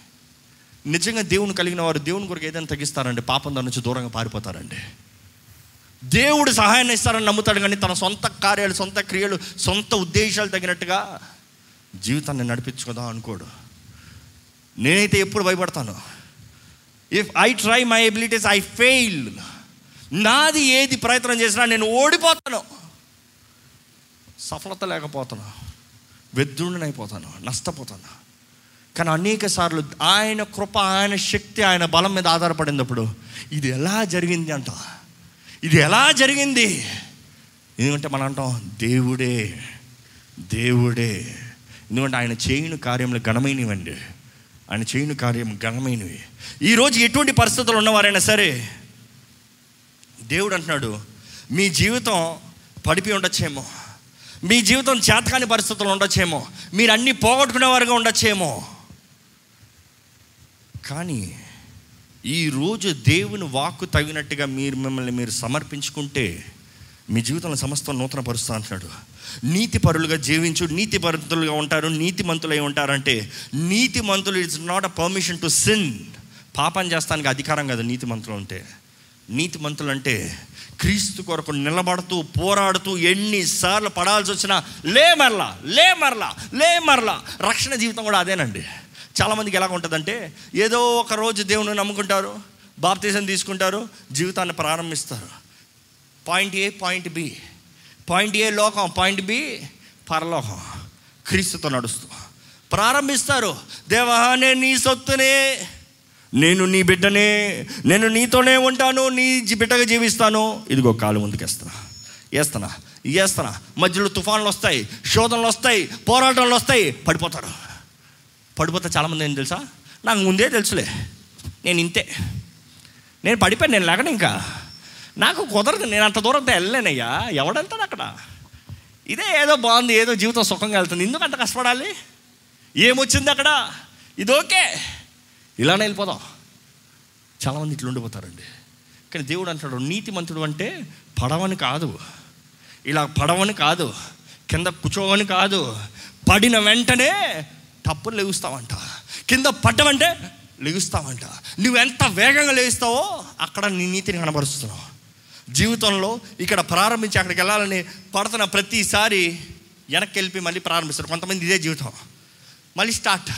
నిజంగా దేవుని కలిగిన వారు దేవుని కొరకు ఏదైనా తగ్గిస్తారండి పాపం దాని నుంచి దూరంగా పారిపోతారండి. దేవుడు సహాయాన్ని ఇస్తారని నమ్ముతాడు కానీ తన సొంత కార్యాలు సొంత క్రియలు సొంత ఉద్దేశాలు తగినట్టుగా జీవితాన్ని నడిపించుకుందాం అనుకోడు. నేనైతే ఎప్పుడు భయపడతాను. If I try my abilities I fail నాది ఏది ప్రయత్నం చేసినా నేను ఓడిపోతాను. సఫలత లేకపోతాను. వెద్దుడినైపోతాను నష్టపోతాను. కానీ అనేక సార్లు ఆయన కృప ఆయన శక్తి ఆయన బలం మీద ఆధారపడినప్పుడు ఇది ఎలా జరిగింది అంట? ఇది ఎలా జరిగింది? ఎందుకంటే మనం అంటాం దేవుడే దేవుడే. ఎందుకంటే ఆయన చేయని కార్యములు ఘనమైనవండి. ఆయన చేయని కార్యం ఘనమైనవి. ఈరోజు ఎటువంటి పరిస్థితులు ఉన్నవారైనా సరే దేవుడు అంటున్నాడు మీ జీవితం పడిపి ఉండొచ్చేమో. మీ జీవితం చేతకాని పరిస్థితులు ఉండొచ్చేమో. మీరు అన్నీ పోగొట్టుకునేవారుగా ఉండొచ్చేమో. కానీ ఈరోజు దేవుని వాక్కు తగినట్టుగా మీరు మిమ్మల్ని మీరు సమర్పించుకుంటే మీ జీవితంలో సమస్తం నూతన పరుస్తా అంటున్నాడు. నీతిపరులుగా జీవించు నీతిపరులుగా ఉంటారు నీతిమంతులై ఉంటారంటే నీతిమంతులు it's not a permission to sin పాపం చేస్తానికి అధికారం కదా నీతిమంతులు అంటే. నీతిమంతులు అంటే క్రీస్తు కొరకు నిలబడుతూ పోరాడుతూ ఎన్నిసార్లు పడాల్సి వచ్చినా లే మరలా లే మరలా లే మరలా. రక్షణ జీవితం కూడా అదేనండి. చాలామందికి ఎలా ఉంటుందంటే ఏదో ఒక రోజు దేవుని నమ్ముకుంటారు బాప్తీసం తీసుకుంటారు జీవితాన్ని ప్రారంభిస్తారు. Point A point B point A లోకం పాయింట్ బి పరలోకం. క్రీస్తుతో నడుస్తూ. ప్రారంభిస్తారు. దేవా నేను నీ సొత్తునే నేను నీ బిడ్డనే నేను నీతోనే ఉంటాను నీ బిడ్డగా జీవిస్తాను. ఇదిగో కాలు ముందుకేస్తున్నా. వేస్తున్నా వేస్తున్నా మధ్యలో తుఫాన్లు వస్తాయి శోధనలు వస్తాయి పోరాటాలు వస్తాయి పడిపోతారు పడిపోతే చాలామంది ఏం తెలుసా? నాకు ముందే తెలుసులే. నేను ఇంతే. నేను పడిపోయాను నేను లేకనే ఇంకా. నాకు కుదరదు నేను అంత దూరం వెళ్ళలేనయ్యా. ఎవడెళ్తాడు అక్కడ? ఇదే ఏదో బాగుంది ఏదో జీవితం సుఖంగా వెళ్తుంది. ఎందుకు అంత కష్టపడాలి? ఏమొచ్చింది అక్కడ? ఇది ఓకే. ఇలానే వెళ్ళిపోదాం. చాలామంది ఇట్లా ఉండిపోతారండి. కానీ దేవుడు అంటాడు నీతిమంతుడు అంటే పడవని కాదు. ఇలా పడవని కాదు కింద కూర్చోవని కాదు. పడిన వెంటనే తప్పులు లెగుస్తావంట. కింద పడ్డమంటే లెగుస్తావంట. నువ్వు ఎంత వేగంగా లెగుస్తావో అక్కడ నీ నీతిని కనబరుస్తున్నావు. జీవితంలో ఇక్కడ ప్రారంభించి అక్కడికి వెళ్ళాలని పడుతున్న ప్రతిసారి వెనక్కి వెళ్ళి మళ్ళీ ప్రారంభిస్తారు. కొంతమంది ఇదే జీవితం. మళ్ళీ స్టార్ట్.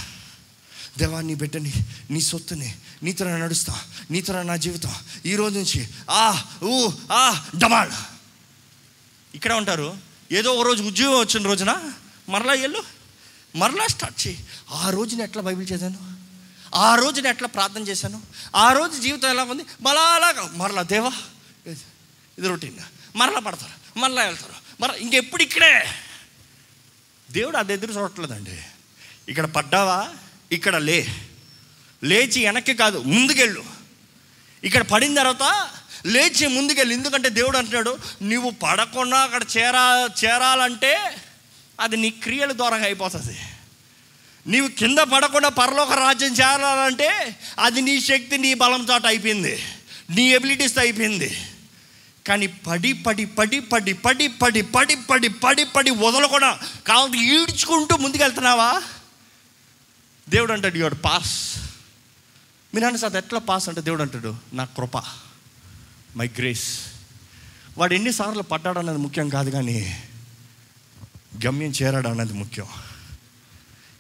దేవా నీ బిడ్డని నీ సొత్తుని నీతో నడుస్తా నీతో నా జీవితం. ఈ రోజు నుంచి ఆ ఊ ఆ డమాల్. ఇక్కడ ఉంటారు. ఏదో ఒక రోజు ఉద్యోగం వచ్చిన రోజున మరలా వెళ్ళు. మరలా స్టార్ట్ చేయి. ఆ రోజున ఎట్లా బైబిల్ చదివాను? ఆ రోజున ఎట్లా ప్రార్థన చేశాను? ఆ రోజు జీవితం ఎలా ఉంది? మళ్ళా అలాగా మరలా దేవా ఇది- రొటీన్. మరలా పడతారు మరలా వెళ్తారు. మర ఇంకెప్పుడు ఇక్కడే? దేవుడు అది ఎదురు చూడట్లేదండి. ఇక్కడ పడ్డావా? ఇక్కడ లే. లేచి వెనక్కి కాదు ముందుకెళ్ళు. ఇక్కడ పడిన తర్వాత లేచి ముందుకెళ్ళి. ఎందుకంటే దేవుడు అంటున్నాడు నువ్వు పడకుండా అక్కడ చేరా చేరాలంటే అది నీ క్రియల ద్వారా అయిపోతుంది. నీవు కింద పడకుండా పరలోక రాజ్యం చేరాలంటే అది నీ శక్తి నీ బలం చాట అయిపోయింది. నీ ఎబిలిటీస్తో అయిపోయింది. కానీ పడి పడి పడి పడి పడి పడి పడి పడి పడి పడి వదలకుండా కావాలి ఈడ్చుకుంటూ ముందుకెళ్తున్నావా? దేవుడు అంటాడు యువర్ పాస్ మీరు అంటే సార్ ఎట్లా పాస్ అంటే దేవుడు అంటాడు నా కృప మై గ్రేస్ వాడు ఎన్నిసార్లు పడ్డాడు అన్నది ముఖ్యం కాదు కానీ గమ్యం చేరాడు అన్నది ముఖ్యం.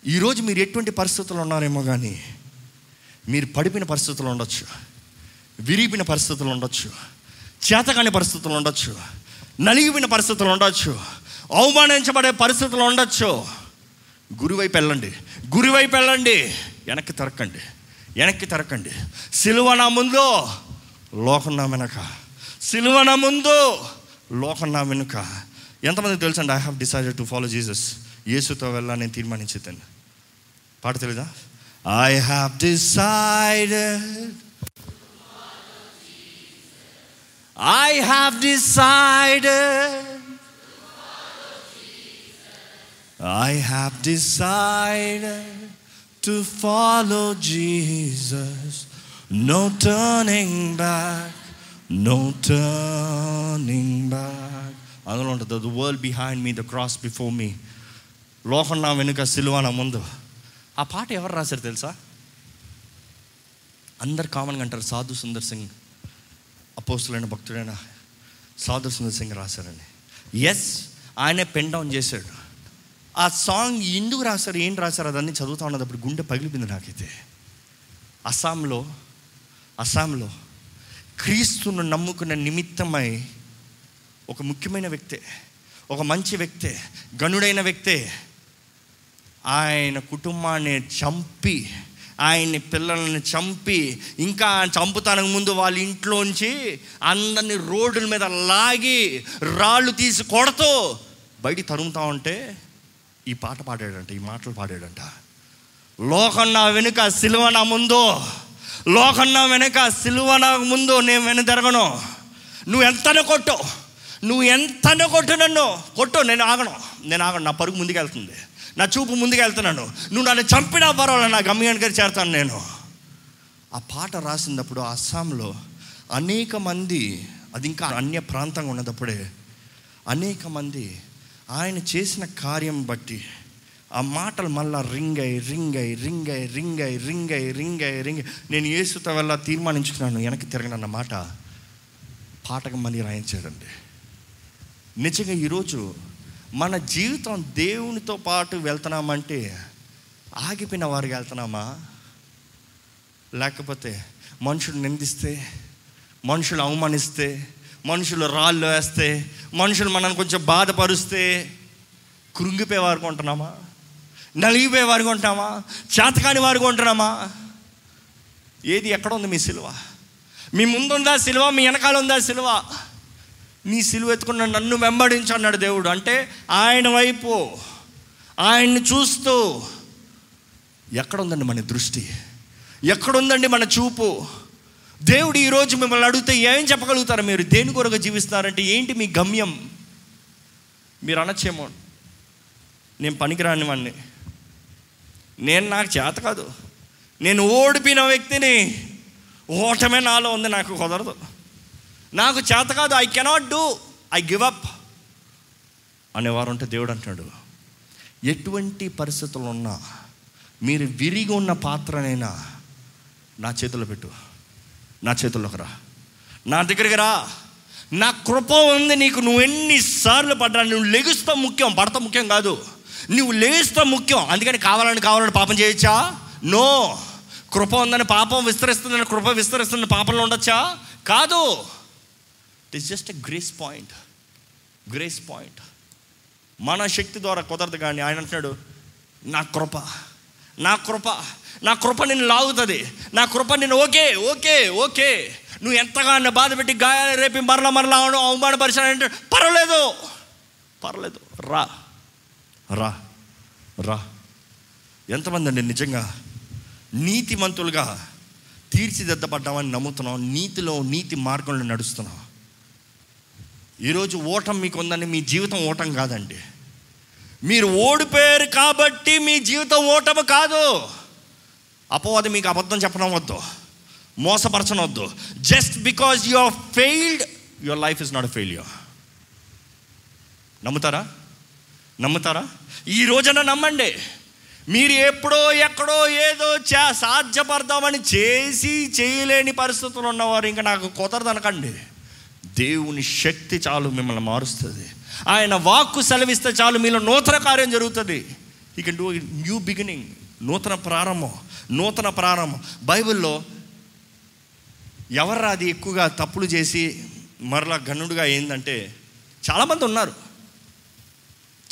ఈరోజు మీరు ఎటువంటి పరిస్థితులు ఉన్నారేమో కానీ మీరు పడిపిన పరిస్థితులు ఉండొచ్చు విరిపిన పరిస్థితులు ఉండొచ్చు. చేతకాని పరిస్థితులు ఉండొచ్చు. నలిగిపోయిన పరిస్థితులు ఉండొచ్చు. అవమానించబడే పరిస్థితులు ఉండొచ్చు. గురివైపు వెళ్ళండి గురివైపు వెళ్ళండి వెనక్కి తిరక్కండి. వెనక్కి తిరక్కండి. సిలువ నా ముందు లోకం నా వెనక. సిలువ నా ముందు లోకం నా వెనుక. ఎంతమంది తెలుసండి? I have decided to follow Jesus యేసుతో వెళ్ళాలని నేను తీర్మానించేదాన్ని పాట తెలీదా? I have decided I have decided. I have decided to follow Jesus. No turning back. No turning back. అందులో ఉంటుంది the world behind me the cross before me లోకం నా వెనుక సిలువ నా ముందు ఆ పాట ఎవరు రాశారు తెలుసా అందరు కామన్గా అంటారు సాధు సుందర్ సింగ్ అపోస్తులైన భక్తుడైన సాధు సుందర్ సింగ్ రాశారండి. ఎస్ ఆయనే పెన్ డౌన్ చేశాడు. ఆ సాంగ్ ఎందుకు రాశారు ఏం రాశారు అదన్నీ చదువుతా ఉన్నప్పుడు గుండె పగిలిపోయింది నాకైతే. అస్సాంలో అస్సాంలో క్రీస్తును నమ్ముకున్న నిమిత్తమై ఒక ముఖ్యమైన వ్యక్తే ఒక మంచి వ్యక్తే గనుడైన వ్యక్తే ఆయన కుటుంబాన్ని చంపి ఆయన్ని పిల్లల్ని చంపి ఇంకా చంపుతానికి ముందు వాళ్ళ ఇంట్లోంచి అందరిని రోడ్ల మీద లాగి రాళ్ళు తీసి కొడుతూ బయటికి తరుముతా ఉంటే ఈ పాట పాడాడంట ఈ మాటలు పాడాడంట. లోకం నా వెనుక సిలువ నా ముందు. లోకం నా వెనుక సిలువ నా ముందు నేను వెనుదరగను నువ్వు ఎంతనే కొట్టు? నువ్వు ఎంతనే కొట్టు నన్ను? కొట్టు నేను ఆగను. నేను ఆగను. నా పరుగు ముందుకెళ్తుంది. నా చూపు ముందుకెళ్తున్నాను నువ్వు నన్ను చంపినా పర్వాలేదు నా గమ్యానికి చేరుతాను నేను. ఆ పాట రాసినప్పుడు అస్సాంలో అనేక మంది అది ఇంకా అన్య ప్రాంతంగా ఉన్నదప్పుడే అనేక మంది ఆయన చేసిన కార్యం బట్టి ఆ మాటలు మళ్ళా రింగ్ అయి రింగ్ అయి రింగ్ అయి రింగ్ అయి రింగ్ అయి రింగ్ అయి రింగ్. నేను ఏసుతో వల్ల తీర్మానించుకున్నాను వెనక్కి తిరగనన్న మాట పాటకు మళ్ళీ రాయించాడండి. నిజంగా ఈరోజు మన జీవితం దేవునితో పాటు వెళ్తున్నామంటే ఆగిపోయిన వారికి వెళ్తున్నామా? లేకపోతే మనుషులు నిందిస్తే మనుషులు అవమానిస్తే మనుషులు రాళ్ళు వేస్తే మనుషులు మనల్ని కొంచెం బాధపరుస్తే కృంగిపోయే వారు ఉంటున్నామా? నలిగిపోయే వారికి ఉంటున్నామా? చేతకాని వారికి ఉంటున్నామా? ఏది ఎక్కడ ఉంది మీ సిలువ? మీ ముందుందా సిలువ? మీ వెనకాల ఉందా సిలువ? నీ సిలువ ఎత్తుకున్న నన్ను వెంబడించు అన్నాడు దేవుడు. అంటే ఆయన వైపు ఆయన్ని చూస్తూ ఎక్కడుందండి మన దృష్టి? ఎక్కడుందండి మన చూపు? దేవుడు ఈరోజు మిమ్మల్ని అడిగితే ఏం చెప్పగలుగుతారు మీరు? దేని కొరకు జీవిస్తారంటే ఏంటి మీ గమ్యం? మీరు అనొచ్చేమో. నేను పనికిరాని వాడిని నేను నాకు చేత కాదు. నేను ఓడిపోయిన వ్యక్తిని ఓటమే నాలో ఉంది నాకు కుదరదు. నాకు చేత కాదు I cannot do I give up అనేవారు ఉంటే దేవుడు అంటున్నాడు ఎటువంటి పరిస్థితులు ఉన్నా మీరు విరిగి ఉన్న పాత్రనైనా నా చేతిలో పెట్టు నా చేతుల్లోకి రా. నా దగ్గరికి రా. నా కృప ఉంది నీకు నువ్వు ఎన్నిసార్లు పడ్డా నువ్వు లెగుస్తా ముఖ్యం పడతా ముఖ్యం కాదు. నువ్వు లేస్తా ముఖ్యం అందుకని కావాలని కావాలని పాపం చేయొచ్చా? నో. కృప ఉందని పాపం విస్తరిస్తుందని కృప విస్తరిస్తుందని పాపంలో ఉండొచ్చా? కాదు. It's just a grace point grace point మన శక్తి ద్వారా కుదరదు కానీ ఆయన అంటున్నాడు నా కృప నా కృప నా కృప నిన్ను లాగుతుంది. నా కృప నిన్ను ఓకే ఓకే ఓకే. నువ్వు ఎంతగా బాధ పెట్టి గాయాలు రేపి మరల మరలా అవును అవమానపరిచానంటే పర్వాలేదు. పర్వాలేదు. రా రా రా. ఎంతమంది అండి నిజంగా నీతిమంతులుగా తీర్చిదిద్దపడ్డామని నమ్ముతున్నాం. నీతిలో నీతి మార్గంలో నడుస్తున్నాం. ఈరోజు ఓటం మీకు ఉందని మీ జీవితం ఓటం కాదండి. మీరు ఓడిపోయారు కాబట్టి మీ జీవితం ఓటమి కాదు. అపవాది మీకు అబద్ధం చెప్పడం వద్దు. మోసపరచనవద్దు just because you are failed your life is not failure నమ్ముతారా? నమ్ముతారా? ఈ రోజున నమ్మండి. మీరు ఎప్పుడో ఎక్కడో ఏదో చే సాధ్యపడదామని చేసి చేయలేని పరిస్థితులు ఉన్నవారు ఇంకా నాకు కుదరదనకండి. దేవుని శక్తి చాలు మిమ్మల్ని మారుస్తుంది. ఆయన వాక్కు సెలవిస్తే చాలు మీలో నూతన కార్యం జరుగుతుంది. ఈ కెన్ డూ న్యూ బిగినింగ్ నూతన ప్రారంభం. నూతన ప్రారంభం. బైబిల్లో ఎవరు అది ఎక్కువగా తప్పులు చేసి మరలా గనుడుగా ఏంటంటే చాలామంది ఉన్నారు.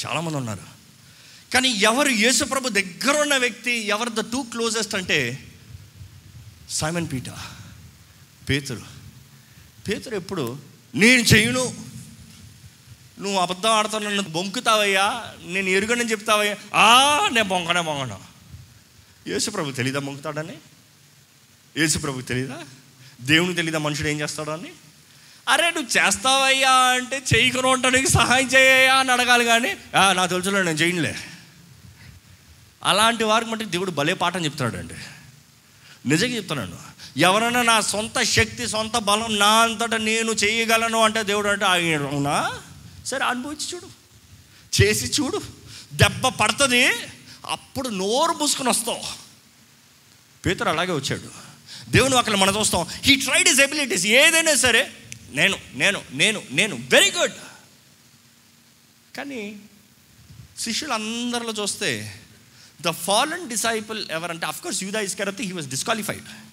చాలామంది ఉన్నారు కానీ ఎవరు యేసుప్రభు దగ్గర ఉన్న వ్యక్తి ఎవరు ద టూ క్లోజెస్ట్ అంటే సైమన్ పీట పేతురు. పేతురు ఎప్పుడు నేను చేయను. నువ్వు అబద్ధం ఆడుతావు నన్ను బొంకుతావయ్యా. నేను ఎరుగనని చెప్తావయ్యా. ఆ నేను బొంకనే బొంగను యేసుప్రభు తెలీదా బొంకుతాడని? యేసుప్రభు తెలీదా? దేవుని తెలీదా మనుషుడు ఏం చేస్తాడో అని? అరే నువ్వు చేస్తావయ్యా అంటే చేయకుండా ఉండడానికి సహాయం చేయయ్యా అని అడగాలి కానీ నా తెలుసులో నేను చేయనులే. అలాంటి వారికి మట్టి దేవుడు భలే పాఠం చెప్తాడండి నిజంగా చెప్తున్నాను ఎవరైనా నా సొంత శక్తి సొంత బలం నా అంతటా నేను చేయగలను అంటే దేవుడు అంటే "ఆయన అవునా? సరే అనుభవించి చూడు. చేసి చూడు. దెబ్బ పడుతుంది. అప్పుడు నోరు మూసుకొని వస్తావు. పేతురు అలాగే వచ్చాడు. దేవుని అక్కడ మనం చూస్తాం. హీ ట్రైడ్ ఇస్ ఎబిలిటీస్ ఏదైనా సరే నేను నేను నేను నేను వెరీ గుడ్ కానీ శిష్యులు అందరిలో చూస్తే ద ఫాలన్ డిసైపుల్ ఎవరంటే అఫ్కోర్స్ యూదా ఇస్కరత్ హీ వాజ్ డిస్క్వాలిఫైడ్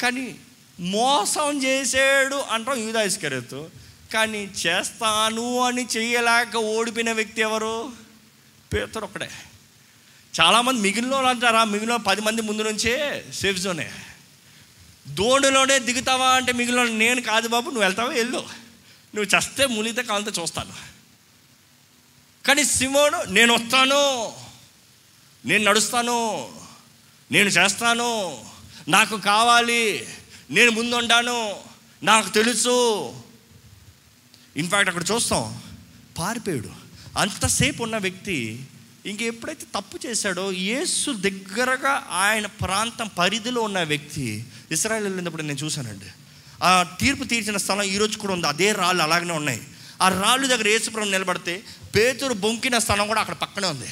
కానీ మోసం చేసాడు అంటాం యూదా కానీ చేస్తాను అని చేయలేక ఓడిపోయిన వ్యక్తి ఎవరు? పేతురు ఒకడే చాలామంది మిగిలిన వాళ్ళు అంటారా మిగిలిన పది మంది ముందు నుంచే సేఫ్ జోనే దోణిలోనే దిగుతావా అంటే మిగిలిన నేను కాదు బాబు నువ్వు వెళ్తావా? వెళ్ళు. నువ్వు చస్తే మునిగితే కాలంతో చూస్తాను. కానీ సిమోను నేను వస్తాను. నేను నడుస్తాను. నేను చేస్తాను. నాకు కావాలి నేను ముందుండాను నాకు తెలుసు. ఇన్ఫ్యాక్ట్ అక్కడ చూస్తాం పారిపోయాడు. అంతసేపు ఉన్న వ్యక్తి ఇంక ఎప్పుడైతే తప్పు చేశాడో యేసు దగ్గరగా ఆయన ప్రాంతం పరిధిలో ఉన్న వ్యక్తి ఇస్రాయల్ వెళ్ళినప్పుడు నేను చూశానండి. ఆ తీర్పు తీర్చిన స్థలం ఈరోజు కూడా ఉంది. అదే రాళ్ళు అలాగనే ఉన్నాయి. ఆ రాళ్ళు దగ్గర యేసుప్రభు నిలబడితే పేతురు బొంకిన స్థలం కూడా అక్కడ పక్కనే ఉంది.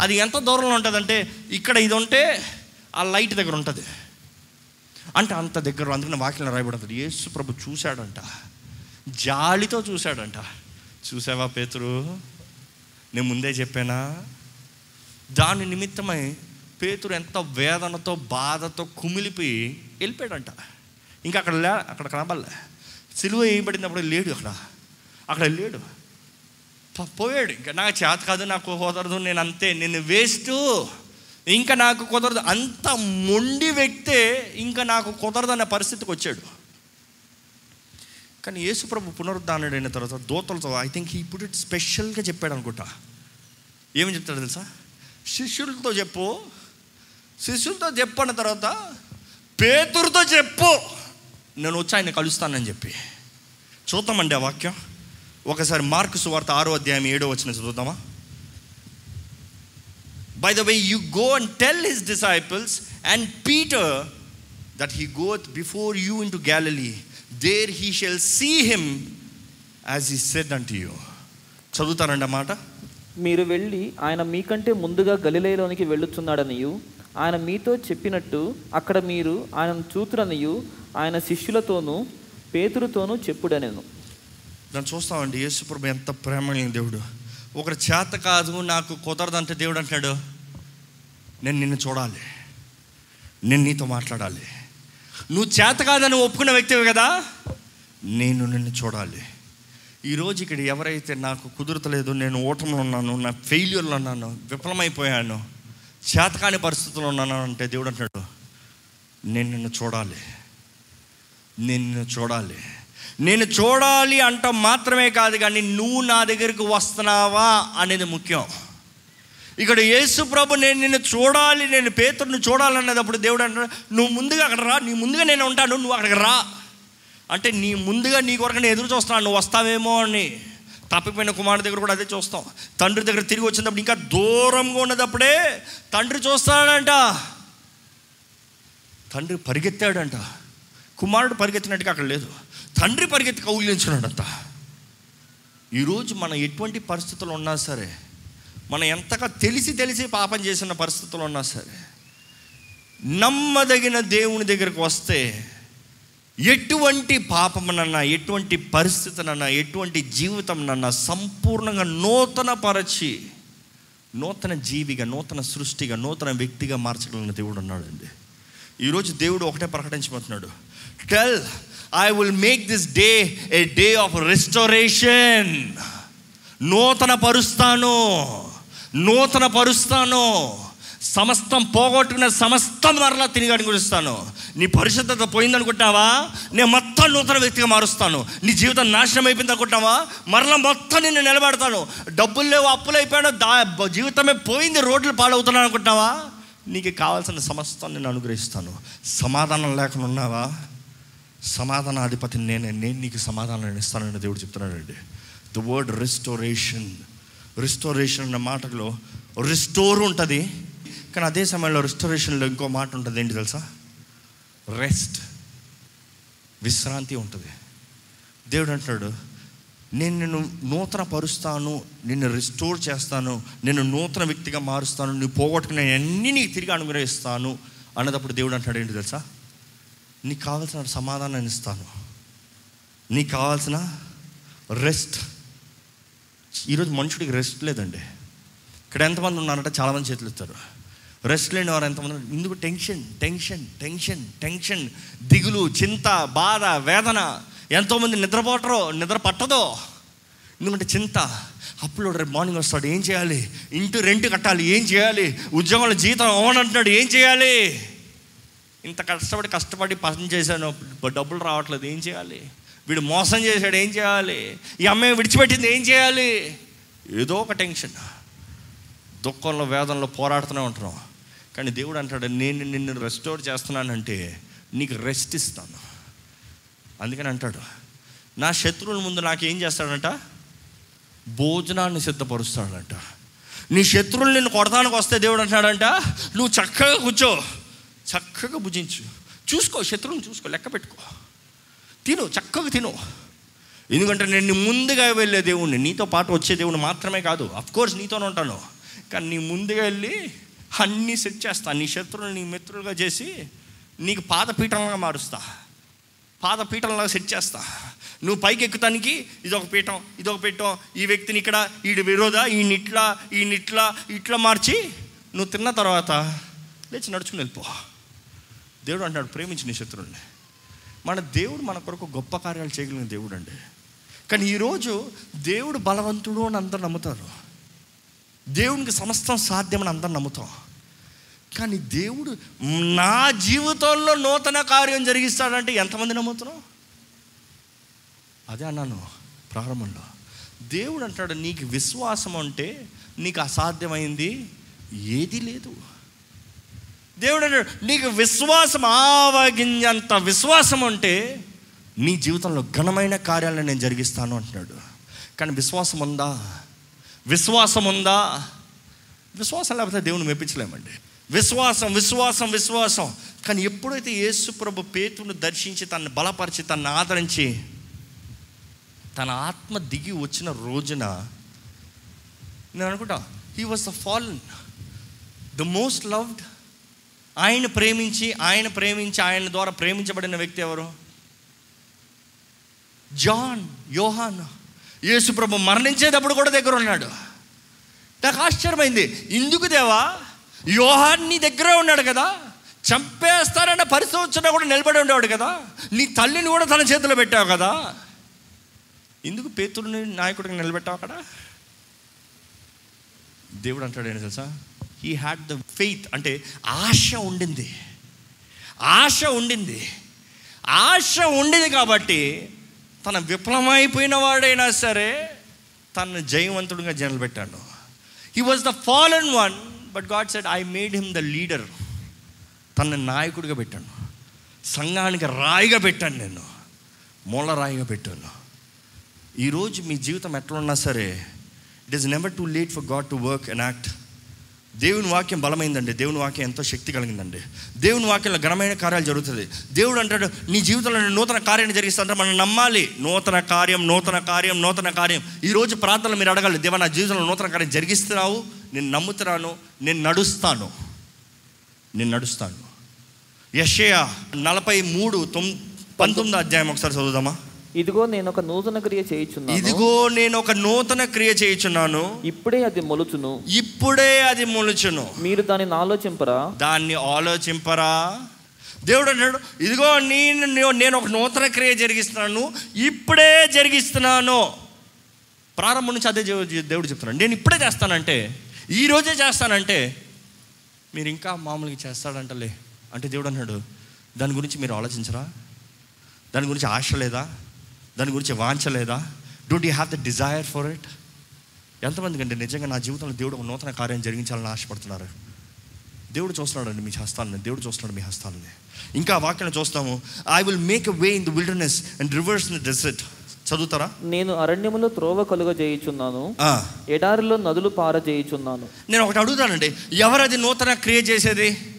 అది ఎంత దూరంలో ఉంటుందంటే ఇక్కడ ఇది ఉంటే ఆ లైట్ దగ్గర ఉంటుంది. అంటే అంత దగ్గర అందుకని వాక్యం రాయబడుతుంది. యేసు ప్రభు చూశాడంట. జాలితో చూశాడంట. చూసావా పేతురు? నేను ముందే చెప్పానా? దాని నిమిత్తమై పేతురు ఎంత వేదనతో బాధతో కుమిలిపోయి వెళ్ళిపోయాడంట. ఇంకా అక్కడ లే అక్కడ కనబడలే. సిలువ వేయబడినప్పుడు లేడు అక్కడ. అక్కడ లేడు. పోయాడు. ఇంకా నాకు చేత కాదు నాకు కుదరదు నేను అంతే నేను వేస్ట్. ఇంకా నాకు కుదరదు. అంత మొండి వ్యక్తే ఇంకా నాకు కుదరదు అనే పరిస్థితికి వచ్చాడు. కానీ యేసుప్రభు పునరుద్ధానుడైన తర్వాత దోతలతో ఐ థింక్ ఇప్పుడు స్పెషల్గా చెప్పాడు అనుకుంటా. ఏమని చెప్తాడు తెలుసా? శిష్యులతో చెప్పు. శిష్యులతో చెప్పిన తర్వాత పేతురుతో చెప్పు. నేను వచ్చి ఆయన కలుస్తానని చెప్పి. చూద్దామండి ఆ వాక్యం. ఒకసారి మార్కు సువార్త ఆరో అధ్యాయం ఏడో వచ్చిన చదువుతామా by the way you go and tell his disciples and Peter that he goeth before you into Galilee there he shall see him as he said unto you చదువుతారండి ఆ మాట మీరు వెళ్ళి ఆయన మీకంటే ముందుగా గలిలయలోనికి వెళ్ళుచున్నాడనియు ఆయన మీతో చెప్పినట్టు అక్కడ మీరు ఆయనను చూతురనియు ఆయన శిష్యులతోనూ పేతురుతోనూ చెప్పుడనెను దాన్ని చూస్తామండి యేసుప్రభు ఎంత ప్రేమమైన దేవుడు ఒకరు చేత కాదు నాకు కుదరదంటే దేవుడు అంటున్నాడు నేను నిన్ను చూడాలి. నేను నీతో మాట్లాడాలి. నువ్వు చేత కాదని ఒప్పుకున్న వ్యక్తివి కదా? నేను నిన్ను చూడాలి. ఈరోజు ఇక్కడ ఎవరైతే నాకు కుదురతలేదు నేను ఓటంలో ఉన్నాను నా ఫెయిల్యూర్లో ఉన్నాను విఫలమైపోయాను చేతకాని పరిస్థితుల్లో ఉన్నాను అంటే దేవుడు అంటాడు నేను నిన్ను చూడాలి. నేను నిన్ను చూడాలి. నేను చూడాలి అంటాం మాత్రమే కాదు కానీ నువ్వు నా దగ్గరికి వస్తున్నావా అనేది ముఖ్యం. ఇక్కడ యేసు ప్రభు నేను నిన్ను చూడాలి నేను పేతుడిని చూడాలనేటప్పుడు దేవుడు అంటాడు నువ్వు ముందుగా అక్కడ రా నీ ముందుగా నేను ఉంటాను నువ్వు అక్కడికి రా. అంటే నీ ముందుగా నీ కొరకు నేను ఎదురు చూస్తున్నాను నువ్వు వస్తావేమో అని. తప్పిపోయిన కుమారుడు దగ్గర కూడా అదే చూస్తాం. తండ్రి దగ్గర తిరిగి వచ్చినప్పుడు ఇంకా దూరంగా ఉన్నదప్పుడే తండ్రి చూస్తాడంట. తండ్రి పరిగెత్తాడంట. కుమారుడు పరిగెత్తినట్టుగా అక్కడ లేదు. తండ్రి పరిగెత్తి కౌగిలించున్నాడంట ఈరోజు మనం ఎటువంటి పరిస్థితులు ఉన్నా సరే మనం ఎంతగా తెలిసి తెలిసి పాపం చేసిన పరిస్థితులు ఉన్నా సరే నమ్మదగిన దేవుని దగ్గరకు వస్తే ఎటువంటి పాపమునన్నా ఎటువంటి పరిస్థితినన్నా ఎటువంటి జీవితంనన్నా సంపూర్ణంగా నూతనపరచి నూతన జీవిగా నూతన సృష్టిగా నూతన వ్యక్తిగా మార్చగలిగిన దేవుడు ఉన్నాడండి. ఈరోజు దేవుడు ఒకటే ప్రకటించబోతున్నాడు. Tell I will make this day a day of restoration నూతన పరుస్తాను నూతన పరుస్తాను సమస్తం పోగొట్టుకున్న సమస్తం మరలా తిరిగి అనుగురిస్తాను నీ పరిశుద్ధత పోయిందనుకుంటావా నేను మొత్తం నూతన వ్యక్తిగా మారుస్తాను. నీ జీవితం నాశనం అయిపోయింది అనుకుంటావా మరలా మొత్తం నిన్ను నిలబెడతాను. డబ్బులు లేవు అప్పులు అయిపోయాను దా జీవితమే పోయింది రోడ్లు పాడవుతున్నాను అనుకుంటావా నీకు కావాల్సిన సమస్తం నేను అనుగ్రహిస్తాను. సమాధానం లేకుండా ఉన్నావా? సమాధానాధిపతిని నేనే నేను నీకు సమాధానాన్ని ఇస్తానని దేవుడు చెప్తున్నాడండి. ద వర్డ్ రిస్టోరేషన్ రిస్టోరేషన్ అన్న మాటలో రిస్టోర్ ఉంటుంది కానీ అదే సమయంలో రిస్టోరేషన్లో ఇంకో మాట ఉంటుంది ఏంటి తెలుసా? రెస్ట్ విశ్రాంతి ఉంటుంది. దేవుడు అంటున్నాడు నేను నిన్ను నూతన పరుస్తాను నిన్ను రిస్టోర్ చేస్తాను నిన్ను నూతన వ్యక్తిగా మారుస్తాను నువ్వు పోగొట్టుకుని అన్నీ నీకు తిరిగి అనుగ్రహిస్తాను అన్నదప్పుడు దేవుడు అంటున్నాడు ఏంటి తెలుసా? నీకు కావాల్సిన సమాధానాన్ని ఇస్తాను. నీకు కావాల్సిన రెస్ట్ ఈరోజు మనుషుడికి రెస్ట్ లేదండి. ఇక్కడ ఎంతమంది ఉన్నారంటే చాలామంది చేతులు ఇస్తారు రెస్ట్ లేని వారు ఎంతమంది ఇందుకు ఎందుకు టెన్షన్ టెన్షన్ టెన్షన్ టెన్షన్ దిగులు చింత బాధ వేదన. ఎంతోమంది నిద్రపోటరో నిద్ర పట్టదో. ఎందుకంటే చింత అప్పుడు రేపు మార్నింగ్ వస్తాడు ఏం చేయాలి? ఇంటి రెంట్ కట్టాలి ఏం చేయాలి? ఉద్యోగంలో జీతం అవ్వనంటున్నాడు ఏం చేయాలి? ఇంత కష్టపడి కష్టపడి పని చేశాను. డబ్బులు రావట్లేదు. ఏం చేయాలి? వీడు మోసం చేశాడు. ఏం చేయాలి? ఈ అమ్మాయి విడిచిపెట్టింది. ఏం చేయాలి? ఏదో ఒక టెన్షన్. దుఃఖంలో వేదనలో పోరాడుతూనే ఉంటున్నాం. కానీ దేవుడు అంటాడు నేను నిన్ను రెస్టోర్ చేస్తున్నానంటే నీకు రెస్ట్ ఇస్తాను. అందుకని అంటాడు నా శత్రువుల ముందు నాకు ఏం చేస్తాడంట? భోజనాన్ని సిద్ధపరుస్తాడంట. నీ శత్రువులు నిన్ను కొడతానికి వస్తే దేవుడు అంటాడంట నువ్వు చక్కగా కూర్చో. చక్కగా భుజించు. చూసుకో శత్రువుని చూసుకో లెక్క పెట్టుకో. తిను చక్కగా తిను. ఎందుకంటే నేను నీ ముందుగా వెళ్ళే దేవుణ్ణి నీతో పాటు వచ్చే దేవుణ్ణి మాత్రమే కాదు. అఫ్కోర్స్ నీతోనే ఉంటాను. కానీ నీ ముందుగా వెళ్ళి అన్నీ సెట్ చేస్తా. నీ శత్రువులు నీ మిత్రులుగా చేసి నీకు పాదపీఠంలాగా మారుస్తా. పాదపీఠంలాగా సెట్ చేస్తా. నువ్వు పైకి ఎక్కుతానికి ఇదొక పీఠం ఇదొక పీఠం. ఈ వ్యక్తిని ఇక్కడ ఈడు విరోధ ఈ నిట్లా ఈ ఇట్లా ఇట్లా మార్చి నువ్వు తిన్న తర్వాత లేచి నడుచుకుని వెళ్ళిపో. దేవుడు అంటాడు ప్రేమించిన శత్రువుల్ని. మన దేవుడు మన కొరకు గొప్ప కార్యాలు చేయగలిగిన దేవుడు అండి కానీ ఈరోజు దేవుడు బలవంతుడు అని అందరు నమ్ముతారు. దేవునికి సమస్తం సాధ్యమని అందరు నమ్ముతాం. కానీ దేవుడు నా జీవితంలో నూతన కార్యం జరిగిస్తాడంటే ఎంతమంది నమ్ముతున్నాం? అదే అన్నాను ప్రారంభంలో. దేవుడు అంటాడు నీకు విశ్వాసం అంటే నీకు అసాధ్యమైంది ఏది లేదు. దేవుడు అన్నాడు నీకు విశ్వాసం ఆవగింజంత విశ్వాసం ఉంటే నీ జీవితంలో ఘనమైన కార్యాలను నేను జరిగిస్తాను అంటున్నాడు. కానీ విశ్వాసం ఉందా? విశ్వాసం ఉందా? విశ్వాసం లేకపోతే దేవుని మెప్పించలేమండి. విశ్వాసం విశ్వాసం విశ్వాసం. కానీ ఎప్పుడైతే యేసు ప్రభు పేతును దర్శించి తనను బలపరిచి తనను ఆదరించి తన ఆత్మ దిగి వచ్చిన రోజున నేను అనుకుంటా he was the fallen the most loved ఆయన ప్రేమించి ఆయన ప్రేమించి ఆయన ద్వారా ప్రేమించబడిన వ్యక్తి ఎవరు? జాన్ యోహాన్. యేసుప్రభు మరణించేటప్పుడు కూడా దగ్గర ఉన్నాడు. నాకు ఆశ్చర్యమైంది. ఇందుకు దేవా? యోహాన్ నీ దగ్గరే ఉన్నాడు కదా. చంపేస్తారన్న పరిశోధన కూడా నిలబడి ఉండేవాడు కదా. నీ తల్లిని కూడా తన చేతిలో పెట్టావు కదా. ఎందుకు పేతుడిని నాయకుడికి నిలబెట్టావు అక్కడ? దేవుడు అంటాడు ఏంటి తెలుసా? హీ హ్యాడ్ ద ఫెయిత్ అంటే ఆశ ఉండింది. ఆశ ఉండింది. ఆశ ఉండింది కాబట్టి తన విఫలమైపోయిన వాడైనా సరే తను జయవంతుడిగా జనలు he was the fallen one but God said I made him the leader తన నాయకుడిగా పెట్టాను. సంఘానికి రాయిగా పెట్టాను నేను. మూల రాయిగా పెట్టాను. ఈరోజు మీ జీవితం ఎట్లా ఉన్నా సరే it is never too late for God to work and act దేవుని వాక్యం బలమైందండి. దేవుని వాక్యం ఎంతో శక్తి కలిగిందండి. దేవుని వాక్యంలో ఘనమైన కార్యాలు జరుగుతుంది దేవుడు అంటాడు నీ జీవితంలో నూతన కార్యాన్ని జరిగిస్తుంటే మనం నమ్మాలి. నూతన కార్యం నూతన కార్యం నూతన కార్యం. ఈరోజు ప్రార్థనలు మీరు అడగాలి. దేవ నా జీవితంలో నూతన కార్యం జరిగిస్తున్నావు. నేను నమ్ముతున్నాను. నేను నడుస్తాను. నేను నడుస్తాను. యషయ నలభై మూడు తొమ్ పంతొమ్మిది అధ్యాయం ఒకసారి చదువుదామా? ఇదిగో నేను ఒక నూతన క్రియ చేయుచున్నాను. ఇదిగో నేను ఒక నూతన క్రియ చేయుచున్నాను. ఇప్పుడే అది మొలుచును. ఇప్పుడే అది మొలుచును. మీరు దానిని ఆలోచింపరా? దాన్ని ఆలోచింపరా? దేవుడు అంటాడు ఇదిగో నేను నేను ఒక నూతన క్రియ జరిగిస్తున్నాను. ఇప్పుడే జరిగిస్తున్నాను. ప్రారంభం నుంచి అదే దేవు- దేవుడు చెప్తున్నాడు. నేను ఇప్పుడే చేస్తానంటే ఈ రోజే చేస్తానంటే మీరు ఇంకా మామూలుగా చేస్తాడంటలే. అంటే దేవుడు అన్నాడు దాని గురించి మీరు ఆలోచించరా? దాని గురించి ఆశ లేదా? దాని గురించి వాంఛ లేదా don't you have the desire for it ఎంతమందికి అంటే నిజంగా నా జీవితంలో దేవుడు ఒక నూతన కార్యం జరిగించాలని ఆశపడుతున్నారు. దేవుడు చూస్తున్నాడండి మీ హస్తాలని దేవుడు చూస్తున్నాడు మీ హస్తాలని. ఇంకా ఆ వాక్యాన్ని చూస్తాము. I will make a way in the wilderness and rivers in the desert చదువుతారా? నేను అరణ్యములో త్రోవ కలుగ చేయుచున్నాను ఎడారిలో నదులు పార చేయుచున్నాను నేను ఒకటి అడుగుతానండి. ఎవరది నూతన క్రియ చేసేది?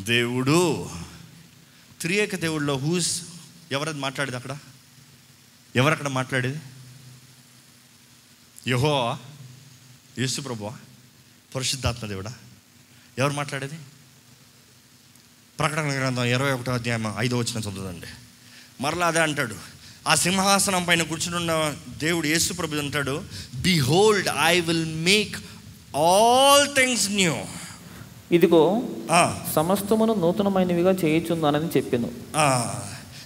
దేవుడు. త్రియేక దేవుడిలో హూస్ ఎవరది మాట్లాడేది అక్కడ? ఎవరక్కడ మాట్లాడేది? యహో యేసు ప్రభువా? పరిశుద్ధాత్మ దేవుడా? ఎవరు మాట్లాడేది? ప్రకటన గ్రంథం ఇరవై ఒకటో అధ్యాయం ఐదో వచ్చిన చదువుదండి. మరలా అదే అంటాడు. ఆ సింహాసనం పైన కూర్చున్న దేవుడు యేసు ప్రభు అంటాడు behold I will make all things new ఇదిగో సమస్తమును నూతనమైనవిగా చేయుచున్నానని చెప్పాను. ఆ,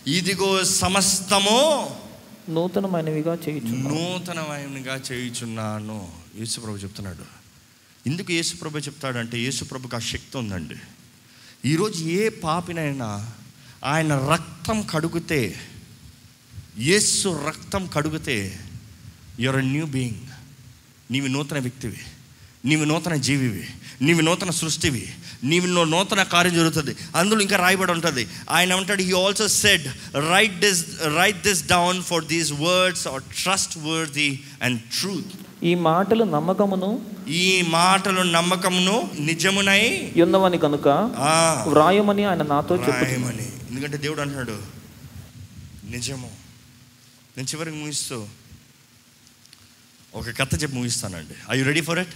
ఇదిగో సమస్తము నూతనమైనవిగా చేయుచు నూతనమైనగా చేయుచున్నాను. యేసుప్రభు చెప్తున్నాడు. ఎందుకు యేసుప్రభు చెప్తాడంటే యేసుప్రభుకి ఆ శక్తి ఉందండి. ఈరోజు ఏ పాపినైనా ఆయన రక్తం కడుగుతే యేసు రక్తం కడుగుతే యువర్ న్యూ బీయింగ్ నీవి నూతన వ్యక్తివి. నీవి నూతన జీవివి. నీవి నూతన సృష్టివి. నీవి నూ- నూతన కార్యం జరుగుతుంది. అందులో ఇంకా రాయబడి ఉంటుంది. ఆయన ఉంటాడు he also said write this write this down for these words are trustworthy and truth ఈ మాటలు నమ్మకమును ఈ మాటలు నమ్మకమును నిజమునై ఉన్నవని కనుక వ్రాయమని ఆయన నాతో చెప్పు రాయమని ఎందుకంటే దేవుడు అంటున్నాడు నిజము. నేను చివరికి ముగిస్తూ ఒక కథ చెప్పి ముగిస్తానండి. I you ready for it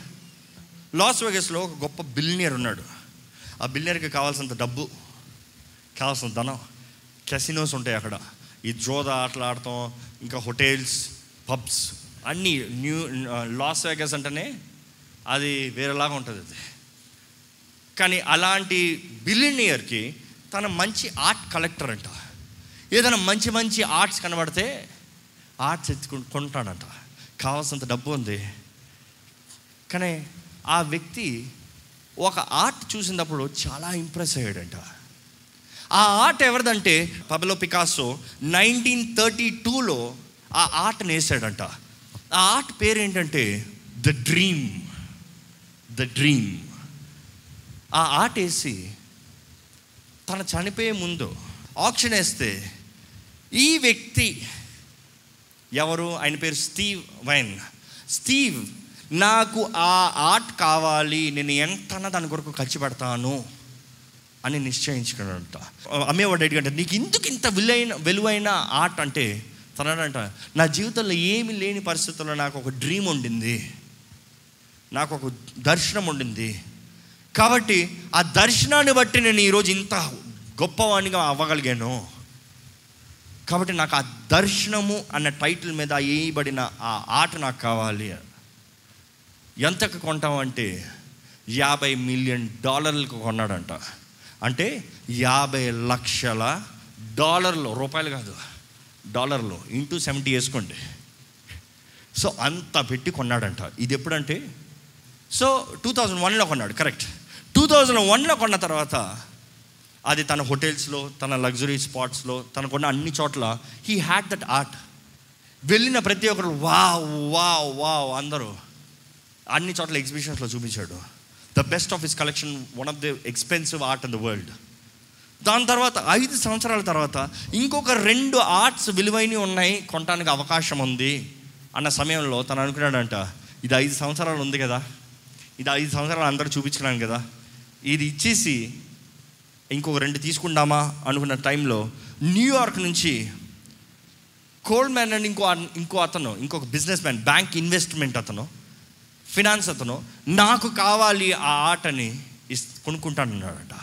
Las వెగస్లో ఒక గొప్ప బిలినియర్ ఉన్నాడు. ఆ బిలినియర్కి కావాల్సినంత డబ్బు కావాల్సిన ధనం కెసినోస్ ఉంటాయి అక్కడ. ఈ జోద ఆటలు ఆడతాం ఇంకా హోటల్స్ పబ్స్ అన్నీ న్యూ లాస్ వేగస్ అంటేనే అది వేరేలాగా ఉంటుంది అది. కానీ అలాంటి బిలినియర్కి తన మంచి ఆర్ట్ కలెక్టర్ అంట. ఏదైనా మంచి మంచి ఆర్ట్స్ కనబడితే ఆర్ట్స్ ఎత్తుకు కొంటాడంట. కావాల్సినంత డబ్బు ఉంది. కానీ ఆ వ్యక్తి ఒక ఆర్ట్ చూసినప్పుడు చాలా ఇంప్రెస్ అయ్యాడంట. ఆ ఆర్ట్ ఎవరిదంటే పబలో పికాసో నైన్టీన్ థర్టీ టూలో ఆ ఆర్ట్ని వేసాడంట ఆ ఆర్ట్ పేరు ఏంటంటే ద డ్రీమ్ ద డ్రీమ్. ఆ ఆర్ట్ వేసి తన చనిపోయే ముందు ఆప్షన్ వేస్తే ఈ వ్యక్తి ఎవరు? ఆయన పేరు స్టీవ్ వైన్. స్టీవ్ నాకు ఆ ఆర్ట్ కావాలి నేను ఎంతన్నా దాని కొరకు ఖర్చు పెడతాను అని నిశ్చయించుకున్నాడంట. అమ్మేవాడు అడిగంట నీకు ఎందుకు ఇంత విలువైన విలువైన ఆర్ట్ అంటే? తనడంట నా జీవితంలో ఏమి లేని పరిస్థితుల్లో నాకు ఒక డ్రీమ్ ఉండింది. నాకు ఒక దర్శనం ఉండింది. కాబట్టి ఆ దర్శనాన్ని బట్టి నేను ఈరోజు ఇంత గొప్పవాణిగా అవ్వగలిగాను. కాబట్టి నాకు ఆ దర్శనము అన్న టైటిల్ మీద వేయబడిన ఆ ఆట నాకు కావాలి. ఎంతకు కొంటామంటే యాభై మిలియన్ డాలర్లకు కొన్నాడంట. అంటే యాభై లక్షల డాలర్లు రూపాయలు కాదు డాలర్లు ఇంటూ సెవెంటీ వేసుకోండి. సో అంత పెట్టి కొన్నాడంట. ఇది ఎప్పుడంటే సో టూ థౌజండ్ వన్లో కొన్నాడు కరెక్ట్. టూ థౌజండ్ వన్లో కొన్న తర్వాత అది తన హోటల్స్లో తన లగ్జరీ స్పాట్స్లో తనకున్న అన్ని చోట్ల హీ హ్యాడ్ దట్ ఆర్ట్ వెళ్ళిన ప్రతి ఒక్కరు వావ్ వావ్ వావ్ అందరూ అన్ని చోట్ల ఎగ్జిబిషన్స్లో చూపించాడు. The best of his collection one of the expensive art in the world దాని తర్వాత ఐదు సంవత్సరాల తర్వాత ఇంకొక రెండు ఆర్ట్స్ విలువైనవి ఉన్నాయి కొనడానికి అవకాశం ఉంది అన్న సమయంలో తను అనుకున్నాడంట ఇది ఐదు సంవత్సరాలు ఉంది కదా. ఇది ఐదు సంవత్సరాలు అందరూ చూపించడానికి కదా. ఇది ఇచ్చేసి ఇంకొక రెండు తీసుకుందామా? అనుకున్న టైంలో న్యూయార్క్ నుంచి కోల్డ్ మ్యాన్ అండ్ ఇంకో ఇంకో అతను ఇంకొక బిజినెస్ మ్యాన్ బ్యాంక్ ఇన్వెస్ట్మెంట్ అతను ఫినాన్స్ అతను నాకు కావాలి ఆ ఆటని ఇస్ కొనుక్కుంటానన్నాడట.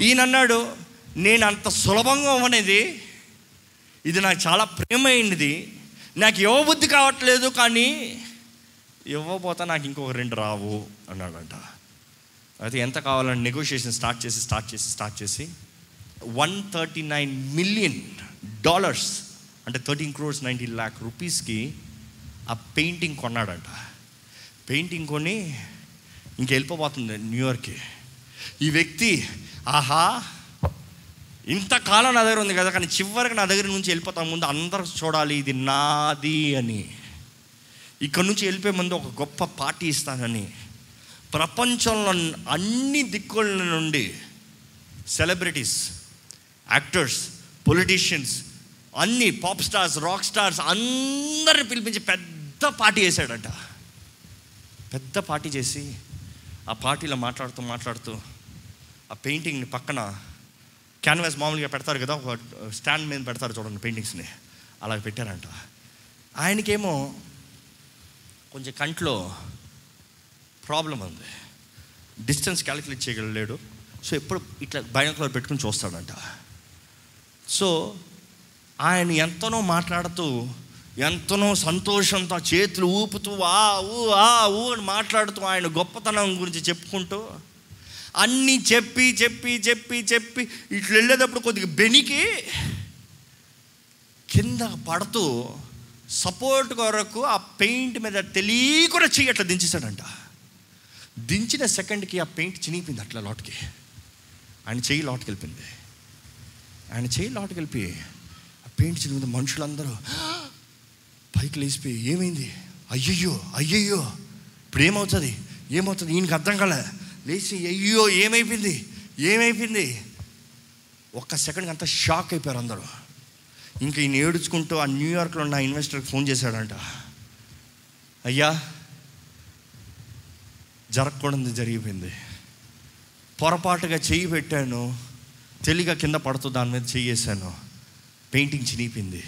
ఈయన అన్నాడు నేను అంత సులభంగా అనేది ఇది నాకు చాలా ప్రేమైనది నాకు ఇవ్వబుద్ధి కావట్లేదు కానీ ఇవ్వబోతా నాకు ఇంకొక రెండు రావు అన్నాడంట. అయితే ఎంత కావాలని నెగోషియేషన్ స్టార్ట్ చేసి స్టార్ట్ చేసి స్టార్ట్ చేసి one thirty nine million dollars అంటే థర్టీన్ క్రోర్స్ నైన్టీన్ ల్యాక్ రూపీస్కి ఆ పెయింటింగ్ కొన్నాడంట. పెయింటింగ్ కొని ఇంక వెళ్ళిపోబోతుంది న్యూయార్క్కి ఈ వ్యక్తి ఆహా ఇంతకాలం నా దగ్గర ఉంది కదా కానీ చివరికి నా దగ్గర నుంచి వెళ్ళిపోతా ముందు అందరూ చూడాలి ఇది నాది అని. ఇక్కడ నుంచి వెళ్ళిపోయే ముందు ఒక గొప్ప పార్టీ ఇస్తానని. ప్రపంచంలో అన్ని దిక్కుల నుండి సెలబ్రిటీస్ యాక్టర్స్ పొలిటీషియన్స్ అన్ని పాప్ స్టార్స్ రాక్ స్టార్స్ అందరిని పిలిపించి పెద్ద పార్టీ చేశాడంట. పెద్ద పార్టీ చేసి ఆ పార్టీలో మాట్లాడుతూ మాట్లాడుతూ ఆ పెయింటింగ్ని పక్కన క్యాన్వాస్ మామూలుగా పెడతారు కదా ఒక స్టాండ్ మీద పెడతారు చూడండి పెయింటింగ్స్ని. అలా పెట్టారంట. ఆయనకేమో కొంచెం కంట్లో ప్రాబ్లం ఉంది. డిస్టెన్స్ క్యాలిక్యులేట్ చేయగలలేడు సో ఎప్పుడు ఇట్లా బైనకులర్ పెట్టుకుని చూస్తాడంట. సో ఆయన ఎంతనో మాట్లాడుతూ ఎంతనో సంతోషంతో చేతులు ఊపుతూ ఆ ఊ ఆ ఊ అని మాట్లాడుతూ ఆయన గొప్పతనం గురించి చెప్పుకుంటూ అన్నీ చెప్పి చెప్పి చెప్పి చెప్పి ఇట్లా వెళ్ళేటప్పుడు కొద్దిగా బెనికి కింద పడుతూ సపోర్ట్ కొరకు ఆ పెయింట్ మీద తెలియకుండా చెయ్యి అట్లా దించేశాడంట. దించిన సెకండ్కి ఆ పెయింట్ చినిగిపోయింది అట్లా లోటుకి. ఆయన చెయ్యి లోటుకి వెళ్ళిపోయింది. ఆయన చెయ్యి లోటుకి వెళ్ళిపోయి ఆ పెయింట్ చినిగింది మనుషులందరూ పైకి లేచిపోయి ఏమైంది? అయ్యయ్యో అయ్యయ్యో. ఇప్పుడు ఏమవుతుంది? ఏమవుతుంది? ఈయనకి అర్థం కాలే. లేచి అయ్యో ఏమైపోయింది? ఏమైపోయింది? ఒక్క సెకండ్కి అంతా షాక్ అయిపోయారు అందరూ. ఇంకా ఈయన ఏడుచుకుంటూ ఆ న్యూయార్క్లో ఉన్న ఇన్వెస్టర్కి ఫోన్ చేశాడంట. అయ్యా జరగకూడదు జరిగిపోయింది. పొరపాటుగా చెయ్యి పెట్టాను. తెలియక కింద పడుతూ దాని మీద చెయ్యేశాను. పెయింటింగ్ చినిగిపోయింది.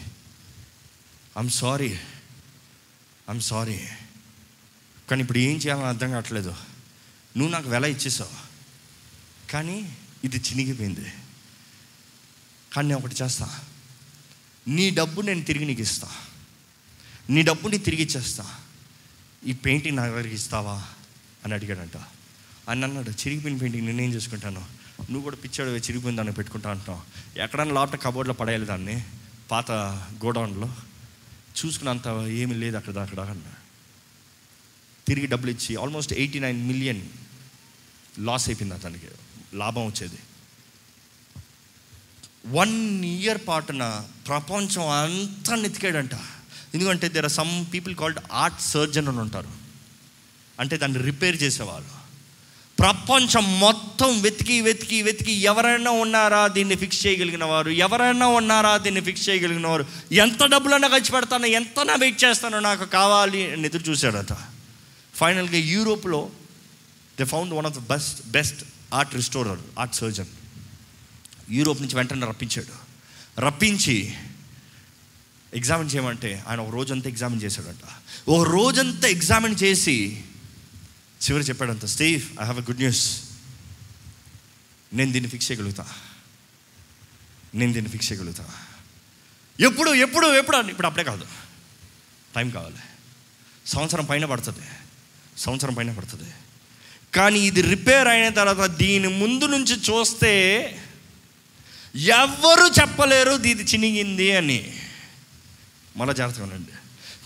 ఐమ్ సారీ ఐమ్ సారీ కానీ ఇప్పుడు ఏం చేయాలని అర్థం కావట్లేదు. నువ్వు నాకు వెల ఇచ్చేసావు. కానీ ఇది చినిగిపోయింది. కానీ నేను ఒకటి చేస్తా. నీ డబ్బు నేను తిరిగి నీకు ఇస్తా. నీ డబ్బుని తిరిగి ఇచ్చేస్తా. ఈ పెయింటింగ్ నా దగ్గరికి ఇస్తావా? అని అడిగాడంట. అని అన్నాడు చిరిగిపోయిన పెయింటింగ్ నేనేం చేసుకుంటాను? నువ్వు కూడా పిచ్చాడు చిరిగిపోయిన దాన్ని పెట్టుకుంటా అంటావు ఎక్కడన్నా లోపల కబోర్డ్లో పడేయాలి దాన్ని. పాత గోడౌన్లో. చూసుకున్నంత ఏమీ లేదు అక్కడ అక్కడ అన్నాడు తిరిగి డబ్బులు ఇచ్చి almost eighty nine million loss అయిపోయింది అతనికి. లాభం వచ్చేది. వన్ ఇయర్ పాటున ప్రపంచం అంతా నెతికాడంట. ఎందుకంటే there are some people called art surgeon అని ఉంటారు. అంటే దాన్ని రిపేర్ చేసేవాళ్ళు ప్రపంచం మొత్తం వెతికి వెతికి వెతికి ఎవరైనా ఉన్నారా దీన్ని ఫిక్స్ చేయగలిగిన వారు? ఎవరైనా ఉన్నారా దీన్ని ఫిక్స్ చేయగలిగిన వారు? ఎంత డబ్బులన్నా ఖర్చు పెడతానో ఎంతనా వెయిట్ చేస్తానో నాకు కావాలి అని ఎదురు చూశాడట. ఫైనల్గా యూరోప్లో they found one of the best best art restorer art surgeon Europe నుంచి వెంటనే రప్పించాడు. రప్పించి ఎగ్జామిన్ చేయమంటే ఆయన ఒక రోజంతా ఎగ్జామిన్ చేశాడంట. ఒక రోజంతా ఎగ్జామిన్ చేసి చివరి చెప్పాడంత Steve I have a good news నేను దీన్ని ఫిక్స్ చేయగలుగుతా. నేను దీన్ని ఫిక్స్ చేయగలుగుతా. ఎప్పుడు ఎప్పుడు ఎప్పుడు ఇప్పుడు అప్పుడే కాదు. టైం కావాలి. సంవత్సరం పైన పడుతుంది. సంవత్సరం పైన పడుతుంది. కానీ ఇది రిపేర్ అయిన తర్వాత దీని ముందు నుంచి చూస్తే ఎవ్వరు చెప్పలేరు ఇది చినిగింది అని. మళ్ళా జాగ్రత్తగా ఉండండి.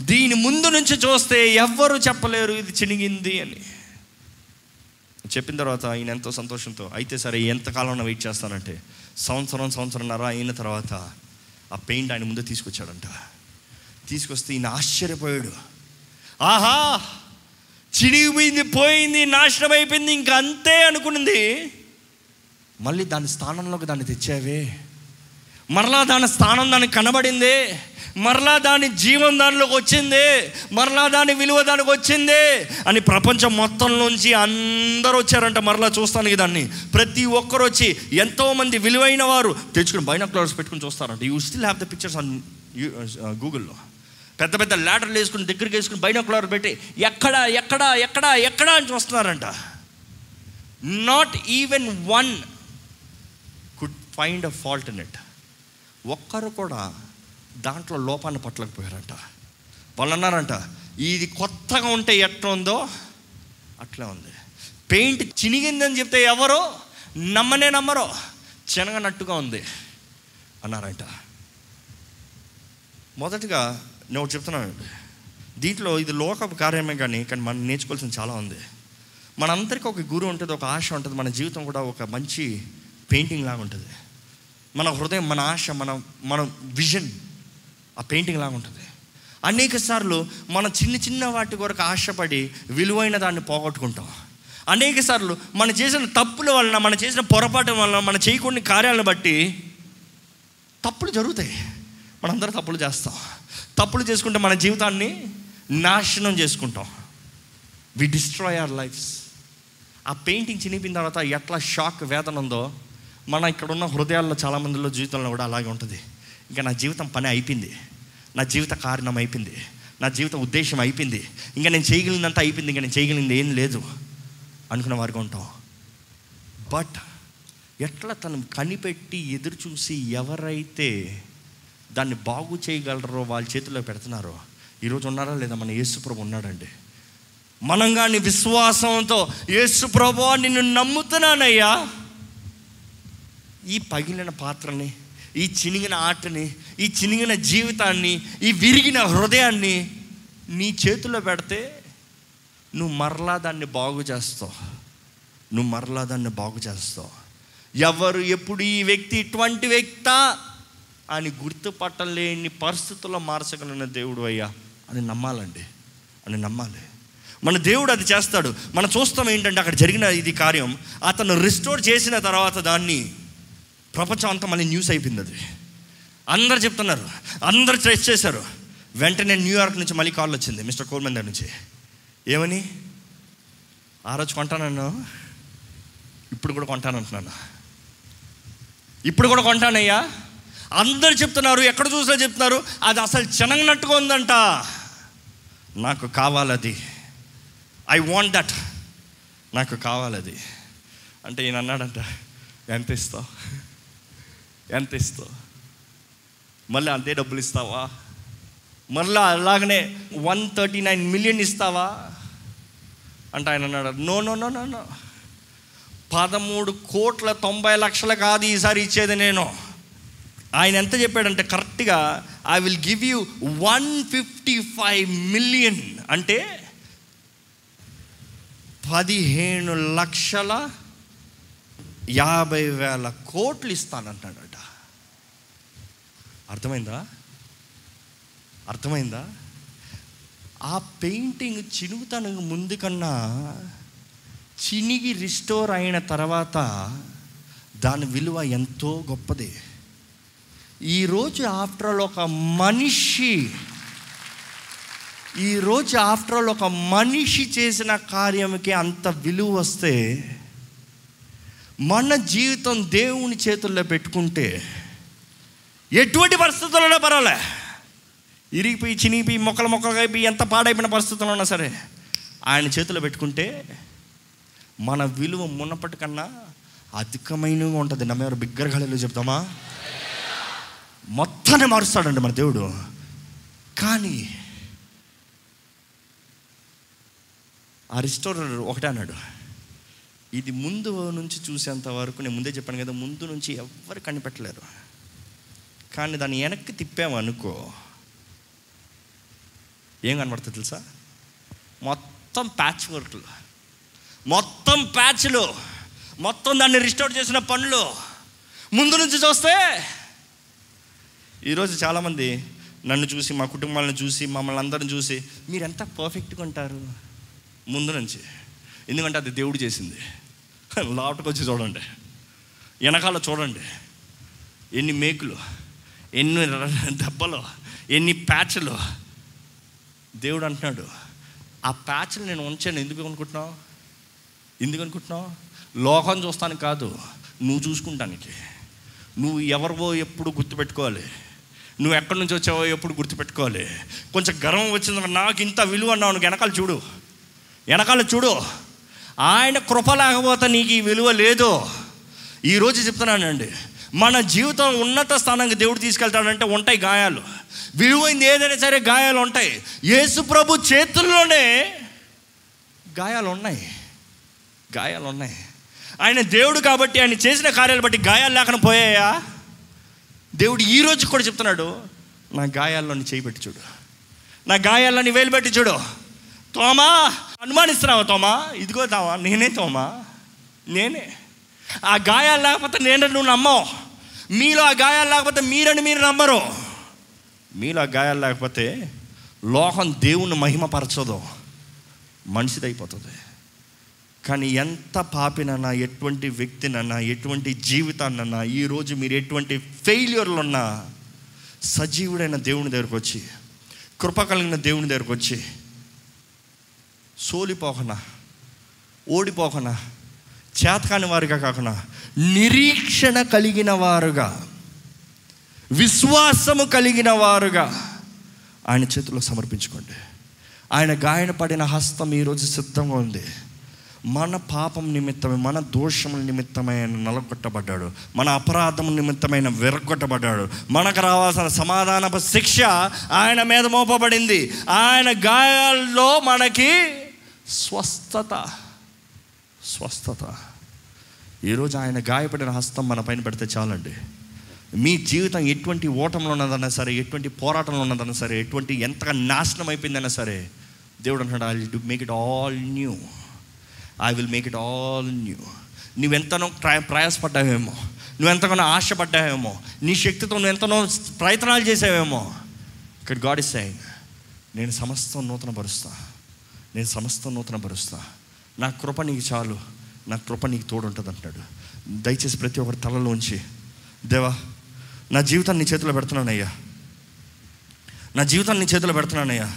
దీని ముందు నుంచి చూస్తే ఎవ్వరు చెప్పలేరు ఇది చినిగింది అని. చెప్పిన తర్వాత ఆయన ఎంతో సంతోషంతో అయితే సరే ఎంతకాలం వెయిట్ చేస్తానంటే సంవత్సరం సంవత్సరంన్నర అయిన తర్వాత ఆ పెయింట్ ఆయన ముందు తీసుకొచ్చాడంట. తీసుకొస్తే ఈయన ఆశ్చర్యపోయాడు. ఆహా! చిడిగిపోయింది పోయింది నాశనం అయిపోయింది ఇంక అంతే అనుకున్నది మళ్ళీ దాని స్థానంలోకి దాన్ని తెచ్చావే. మరలా దాని స్థానం దానికి కనబడింది. మరలా దాని జీవం దానిలోకి వచ్చింది. మరలా దాని విలువ దానికి వచ్చింది. అని ప్రపంచం మొత్తం నుంచి అందరూ వచ్చారంట మరలా చూస్తానికి దాన్ని. ప్రతి ఒక్కరు వచ్చి ఎంతోమంది విలువైన వారు తెచ్చుకుని బైనాక్లర్స్ పెట్టుకుని చూస్తారంట. You still have the pictures on గూగుల్లో పెద్ద పెద్ద ల్యాటర్లు వేసుకుని దగ్గరికి వేసుకుని బైనాక్లర్ పెట్టి ఎక్కడ ఎక్కడ ఎక్కడ ఎక్కడ అని చూస్తున్నారంట. Not even one could find a fault in it ఒక్కరు కూడా దాంట్లో లోపాన్ని పట్టలేకపోయారంట. వాళ్ళు అన్నారంట ఇది కొత్తగా ఉంటే ఎట్లా ఉందో అట్లా ఉంది. పెయింట్ చినిగిందని చెప్తే ఎవరో? నమ్మనే నమ్మరు. చినగనట్టుగా ఉంది. అన్నారంట. మొదటగా నేను చెప్తున్నానండి చెప్తున్నాను దీంట్లో ఇది లోకపు కార్యమే కానీ కానీ మనం నేర్చుకోవాల్సింది చాలా ఉంది. మనందరికీ ఒక గురువు ఉంటుంది ఒక ఆశ ఉంటుంది మన జీవితం కూడా ఒక మంచి పెయింటింగ్ లాగా ఉంటుంది. మన హృదయం మన ఆశ మన మన విజన్ ఆ పెయింటింగ్ లాగా ఉంటుంది. అనేక సార్లు మన చిన్న చిన్న వాటి కొరకు ఆశపడి విలువైన దాన్ని పోగొట్టుకుంటాం. అనేక సార్లు మనం చేసిన తప్పుల వలన మనం చేసిన పొరపాటు వలన మనం చేయకూడని కార్యాలను బట్టి తప్పులు జరుగుతాయి. మనందరం తప్పులు చేస్తాం. తప్పులు చేసుకుంటే మన జీవితాన్ని నాశనం చేసుకుంటాం. వి డిస్ట్రాయ్ అవర్ లైఫ్స్ ఆ పెయింటింగ్ చినిపిన తర్వాత ఎట్లా షాక్ వేదన ఉందో మన ఇక్కడ ఉన్న హృదయాల్లో చాలామందిలో జీవితంలో కూడా అలాగే ఉంటుంది. ఇంకా నా జీవితం పని అయిపోయింది. నా జీవిత కారణం అయిపోయింది. నా జీవిత ఉద్దేశం అయిపోయింది. ఇంకా నేను చేయగలిగినంత అయిపోయింది. ఇంకా నేను చేయగలిగింది ఏం లేదు అనుకున్న వారికి ఉంటాం. బట్ ఎట్లా తను కనిపెట్టి ఎదురు చూసి ఎవరైతే దాన్ని బాగు చేయగలరో వాళ్ళ చేతిలో పెడుతున్నారో ఈరోజు ఉన్నారా లేదా? మన యేసుప్రభు ఉన్నాడండి. మనం కానీ విశ్వాసంతో యేసు ప్రభు నిన్ను నమ్ముతున్నానయ్యా. ఈ పగిలిన పాత్రని ఈ చినిగిన ఆటని ఈ చినిగిన జీవితాన్ని ఈ విరిగిన హృదయాన్ని నీ చేతిలో పెడితే నువ్వు మరలా దాన్ని బాగు చేస్తావు. నువ్వు మరలా దాన్ని బాగు చేస్తావు. ఎవరు ఎప్పుడు ఈ వ్యక్తి ఇటువంటి వ్యక్త అని గుర్తుపట్టలేని పరిస్థితుల్లో మార్చగలిగిన దేవుడు అయ్యా అని నమ్మాలండి. అని నమ్మాలి. మన దేవుడు అది చేస్తాడు. మనం చూస్తాం ఏంటంటే అక్కడ జరిగిన ఇది కార్యం. అతను రిస్టోర్ చేసిన తర్వాత దాన్ని ప్రపంచం అంతా మళ్ళీ న్యూస్ అయిపోయింది అది. అందరు చెప్తున్నారు. అందరు ట్రెస్ట్ చేశారు. వెంటనే న్యూయార్క్ నుంచి మళ్ళీ కాల్ వచ్చింది మిస్టర్ కోల్మెన్ దగ్గర నుంచి. ఏమని? ఆ రోజు కొంటానన్నా ఇప్పుడు కూడా కొంటానంటున్నాను ఇప్పుడు కూడా కొంటానయ్యా. అందరు చెప్తున్నారు. ఎక్కడ చూసినా చెప్తున్నారు. అది అసలు చినగినట్టుగా ఉందంట. నాకు కావాలది. ఐ వాంట్ దట్ నాకు కావాలది. అంటే ఈయన అన్నాడంట ఎంత ఇస్తావు? ఎంత ఇస్తావు మళ్ళీ అంతే డబ్బులు ఇస్తావా? మళ్ళీ అలాగనే వన్ థర్టీ నైన్ మిలియన్ ఇస్తావా? అంటే ఆయన అన్నాడు no no no no no పదమూడు కోట్ల తొంభై లక్షలు కాదు ఈసారి ఇచ్చేది నేను. ఆయన ఎంత చెప్పాడంటే కరెక్ట్గా I will give you one fifty five million అంటే పదిహేను లక్షల యాభై వేల కోట్లు ఇస్తానంటాడు అర్థమైందా? అర్థమైందా? ఆ పెయింటింగ్ చినుగుతానికి ముందు కన్నా చినిగి రిస్టోర్ అయిన తర్వాత దాని విలువ ఎంతో గొప్పది. ఈరోజు ఆఫ్టర్ ఆల్ ఒక మనిషి ఈరోజు ఆఫ్టర్ ఆల్ ఒక మనిషి చేసిన కార్యంకి అంత విలువ వస్తే మన జీవితం దేవుని చేతుల్లో పెట్టుకుంటే ఎటువంటి పరిస్థితుల్లోనే పర్వాలే. ఇరిగిపోయి చినిగిపోయి మొక్కలు మొక్కలు అయిపోయి ఎంత పాడైపోయిన పరిస్థితుల్లో ఉన్నా సరే ఆయన చేతిలో పెట్టుకుంటే మన విలువ మునపటి కన్నా అధికమైన ఉంటుంది. నమ్మేవారు బిగ్గరగాళ్ళు చెప్తామా? మొత్తాన్ని మారుస్తాడండి మన దేవుడు. కానీ ఆ రిస్టోరర్ ఒకటే అన్నాడు. ఇది ముందు నుంచి చూసేంత వరకు నేను ముందే చెప్పాను కదా ముందు నుంచి ఎవ్వరు కనిపెట్టలేరు. కానీ దాన్ని వెనక్కి తిప్పామనుకో ఏం కనబడుతుంది తెలుసా? మొత్తం ప్యాచ్ వర్క్లు మొత్తం ప్యాచ్లు మొత్తం దాన్ని రిస్టోర్ చేసిన పనులు. ముందు నుంచి చూస్తే ఈరోజు చాలామంది నన్ను చూసి మా కుటుంబాలను చూసి మమ్మల్ని అందరిని చూసి మీరు ఎంత పర్ఫెక్ట్గా ఉంటారు? ముందు నుంచి. ఎందుకంటే అది దేవుడు చేసింది. లోపలికి వచ్చి చూడండి. వెనకాల చూడండి. ఎన్ని మేకులు. ఎన్ని దెబ్బలు ఎన్ని ప్యాచ్లు దేవుడు అంటున్నాడు. ఆ ప్యాచ్లు నేను ఉంచాను. ఎందుకు అనుకుంటున్నావు? ఎందుకు అనుకుంటున్నావు? లోకం చూస్తానికి కాదు నువ్వు చూసుకుంటానికి. నువ్వు ఎవరివో ఎప్పుడు గుర్తుపెట్టుకోవాలి. నువ్వు ఎక్కడి నుంచి వచ్చావో ఎప్పుడు గుర్తుపెట్టుకోవాలి. కొంచెం గర్వం వచ్చింది నాకు ఇంత విలువ అన్నావు నువ్వు వెనకాల చూడు. వెనకాల చూడు. ఆయన కృప లేకపోతే నీకు ఈ విలువ లేదు. ఈరోజు చెప్తున్నానండి మన జీవితం ఉన్నత స్థానానికి దేవుడు తీసుకెళ్తాడంటే ఉంటాయి గాయాలు. విలువైంది ఏదైనా సరే గాయాలు ఉంటాయి. యేసు ప్రభు చేతుల్లోనే గాయాలు ఉన్నాయి. గాయాలు ఉన్నాయి. ఆయన దేవుడు కాబట్టి ఆయన చేసిన కార్యాలు బట్టి గాయాలు లేకుండా పోయాయా? దేవుడు ఈ రోజు కూడా చెప్తున్నాడు నా గాయాల్లోని చేయి పెట్టి చూడు. నా గాయాల్లోని వేలు పెట్టి చూడు. తోమా అనుమానిస్తున్నావా తోమా? ఇదిగో తావా నేనే తోమా? నేనే. ఆ గాయాలు లేకపోతే నేను నువ్వు నమ్మవు. మీలో ఆ గాయాలు లేకపోతే మీరని మీరు నమ్మరు. మీలో ఆ గాయాలు లేకపోతే లోకం దేవుని మహిమపరచదు. మనిషిదైపోతుంది. కానీ ఎంత పాపినన్నా ఎటువంటి వ్యక్తినన్నా ఎటువంటి జీవితాన్నన్నా ఈరోజు మీరు ఎటువంటి ఫెయిల్యూర్లు ఉన్నా సజీవుడైన దేవుని దగ్గరకు వచ్చి కృప కలిగిన దేవుని దగ్గరకు వచ్చి సోలిపోకనా ఓడిపోకనా చేతకాని వారుగా కాకుండా నిరీక్షణ కలిగిన వారుగా విశ్వాసము కలిగిన వారుగా ఆయన చేతిలో సమర్పించుకోండి. ఆయన గాయన పడిన హస్తం ఈరోజు సిద్ధంగా ఉంది. మన పాపం నిమిత్తమే మన దోషముల నిమిత్తమైన నలగొట్టబడ్డాడు. మన అపరాధం నిమిత్తమైన విరగొట్టబడ్డాడు మనకు రావాల్సిన సమాధానపు శిక్ష ఆయన మీద మోపబడింది. ఆయన గాయాల్లో మనకి స్వస్థత. స్వస్థత. ఈరోజు ఆయన గాయపడిన హస్తం మన పైన పెడితే చాలండి. మీ జీవితం ఎటువంటి ఓటంలో ఉన్నదన్నా సరే ఎటువంటి పోరాటంలో ఉన్నదన్నా సరే ఎటువంటి ఎంతగా నాశనం అయిపోయిందన్నా సరే దేవుడు అంటున్నాడు I will make it all new I will make it all new నువ్వెంతనో ప్రయ ప్రయాసపడ్డావేమో నువ్వెంతగానో ఆశపడ్డావేమో నీ శక్తితో నువ్వు ఎంతనో ప్రయత్నాలు చేసావేమో. ఇక్కడ గాడ్ ఇస్ సెయింగ్ నేను సమస్తం నూతన పరుస్తా నేను సమస్తం నూతన పరుస్తాను నా కృప నీకు చాలు. నా కృప నీకు తోడు ఉంటుంది అంటాడు దయచేసి ప్రతి ఒక్కరి తలలోంచి దేవా నా జీవితాన్ని నీ చేతిలో పెడుతున్నానయ్యా. నా జీవితాన్ని నీ చేతిలో పెడుతున్నానయ్యా.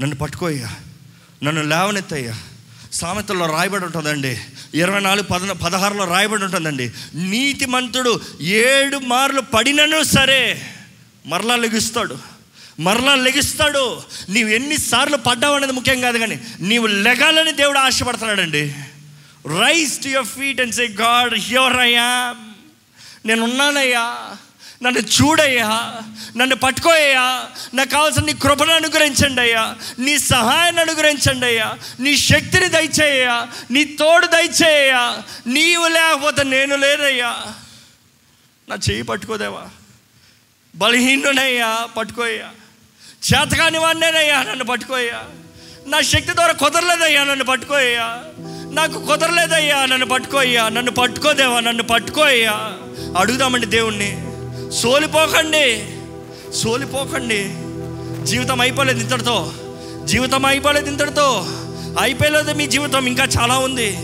నన్ను పట్టుకోయ్యా నన్ను లేవనెత్తయ్యా. సామెతల్లో రాయబడి ఉంటుందండి. ఇరవై నాలుగు పద పదహారులో రాయబడి ఉంటుందండి. నీతిమంతుడు ఏడు మార్లు పడినను సరే మరలా లెగుస్తాడు. మరలా లెగిస్తాడు. నీవు ఎన్నిసార్లు పడ్డావు అనేది ముఖ్యం కాదు కానీ నీవు లెగాలని దేవుడు ఆశపడుతున్నాడండి. Rise to your feet and say God here అయ్యా నేనున్నానయ్యా. నేను ఉన్నానయ్యా నన్ను చూడయ్యా. నన్ను పట్టుకోయ్యా. నాకు కావాల్సిన నీ కృపను అనుగ్రహించండి అయ్యా. నీ సహాయాన్ని అనుగ్రహించండి అయ్యా. నీ శక్తిని దయచేయ్యా. నీ తోడు దయచేయ్యా. నీవు లేకపోతే నేను లేనయ్యా. నా చెయ్యి పట్టుకోదేవా? బలహీనునయ్యా పట్టుకోయ్యా. చేతకాని వాడినేనయ్యా నన్ను పట్టుకోయ్యా. నా శక్తి ద్వారా కుదరలేదయ్యా నన్ను పట్టుకోయ్యా. నాకు కుదరలేదయ్యా నన్ను పట్టుకోయ్యా. నన్ను పట్టుకోదేవా నన్ను పట్టుకోయ్యా. అడుగుదామండి దేవుణ్ణి. సోలిపోకండి. సోలిపోకండి. జీవితం అయిపోలేదు ఇంతటితో. జీవితం అయిపోలేదు ఇంతటితో. అయిపోలేదు మీ జీవితం ఇంకా చాలా ఉంది.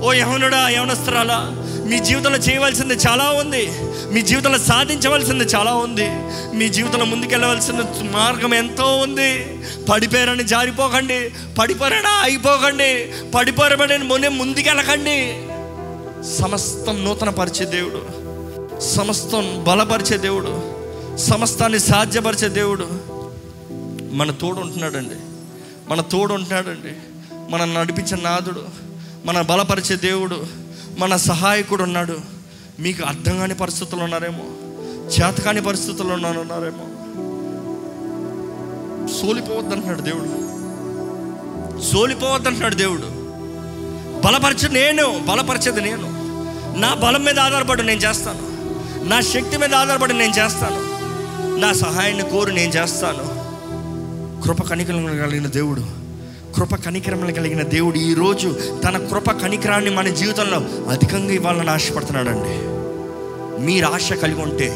ఓ యవనుడా యవనస్త్రాలా మీ జీవితంలో చేయవలసింది చాలా ఉంది. మీ జీవితంలో సాధించవలసింది చాలా ఉంది. మీ జీవితంలో ముందుకెళ్ళవలసిన మార్గం ఎంతో ఉంది. పడిపోయారని జారిపోకండి. పడిపోయారని అయిపోకండి పడిపోయారని మొన్నే ముందుకెళ్ళకండి. సమస్తం నూతన పరిచే దేవుడు. సమస్తం బలపరిచే దేవుడు. సమస్తాన్ని సాధ్యపరిచే దేవుడు. మన తోడు ఉంటున్నాడండి మన తోడు ఉంటున్నాడండి మన నడిపించే నాదుడు. మన బలపరిచే దేవుడు. మన సహాయకుడు ఉన్నాడు. మీకు అర్థం కాని పరిస్థితులు ఉన్నారేమో చేతకాని పరిస్థితుల్లో ఉన్నారేమో. సోలిపోవద్దంటున్నాడు దేవుడు. సోలిపోవద్దంటున్నాడు దేవుడు. బలపరచ నేను బలపరిచేది నేను. నా బలం మీద ఆధారపడి నేను చేస్తాను. నా శక్తి మీద ఆధారపడి నేను చేస్తాను. నా సహాయాన్ని కోరి నేను చేస్తాను. కృప కణికలు కలిగిన దేవుడు. కృప కనికరం కలిగిన దేవుడు ఈరోజు తన కృప కనికరాన్ని మన జీవితంలో అధికంగా ఇవ్వాలని ఆశపడుతున్నాడండి. మీరు ఆశ కలిగి ఉంటే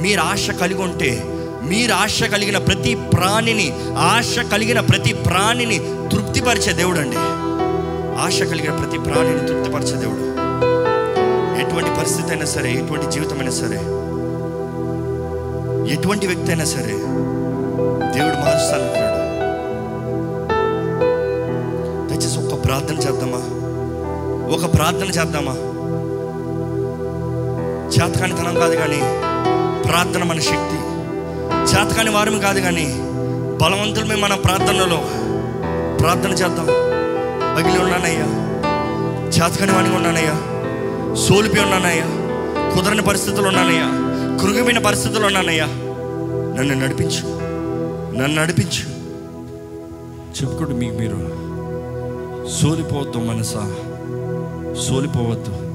మీరు ఆశ కలిగి ఉంటే మీరు ఆశ కలిగిన ప్రతి ప్రాణిని ఆశ కలిగిన ప్రతి ప్రాణిని తృప్తిపరిచే దేవుడు అండి ఆశ కలిగిన ప్రతి ప్రాణిని తృప్తిపరిచే దేవుడు. ఎటువంటి పరిస్థితి అయినా సరే ఎటువంటి జీవితం అయినా సరే ఎటువంటి వ్యక్తి అయినా సరే దేవుడు మారుస్తానంటున్నాడు ప్రార్థన చేద్దామా? ఒక ప్రార్థన చేద్దామా? చేతకానితనం కాదు కానీ ప్రార్థన మన శక్తి. చేతకాని వారం కాదు కానీ బలవంతులమే మన ప్రార్థనలో. ప్రార్థన చేద్దాం. పగిలి ఉన్నానయ్యా. చేతకాని వాడిగా ఉన్నానయ్యా. సోలిపి ఉన్నానయ్యా. కుదరని పరిస్థితులు ఉన్నానయ్యా. కృగమైన పరిస్థితులు ఉన్నానయ్యా. నన్ను నడిపించు. నన్ను నడిపించు. చెప్పుకోండి మీకు మీరు సోలిపోవద్దు మనసా. సోలిపోవద్దు.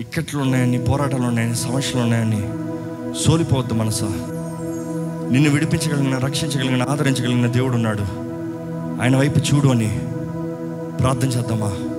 ఇక్కట్లు ఉన్నాయని పోరాటాలు ఉన్నాయని సమస్యలు ఉన్నాయని సోలిపోవద్దు మనసా. నిన్ను విడిపించగలిగిన రక్షించగలిగిన ఆదరించగలిగిన దేవుడు ఉన్నాడు. ఆయన వైపు చూడు అని ప్రార్థన చేద్దామా?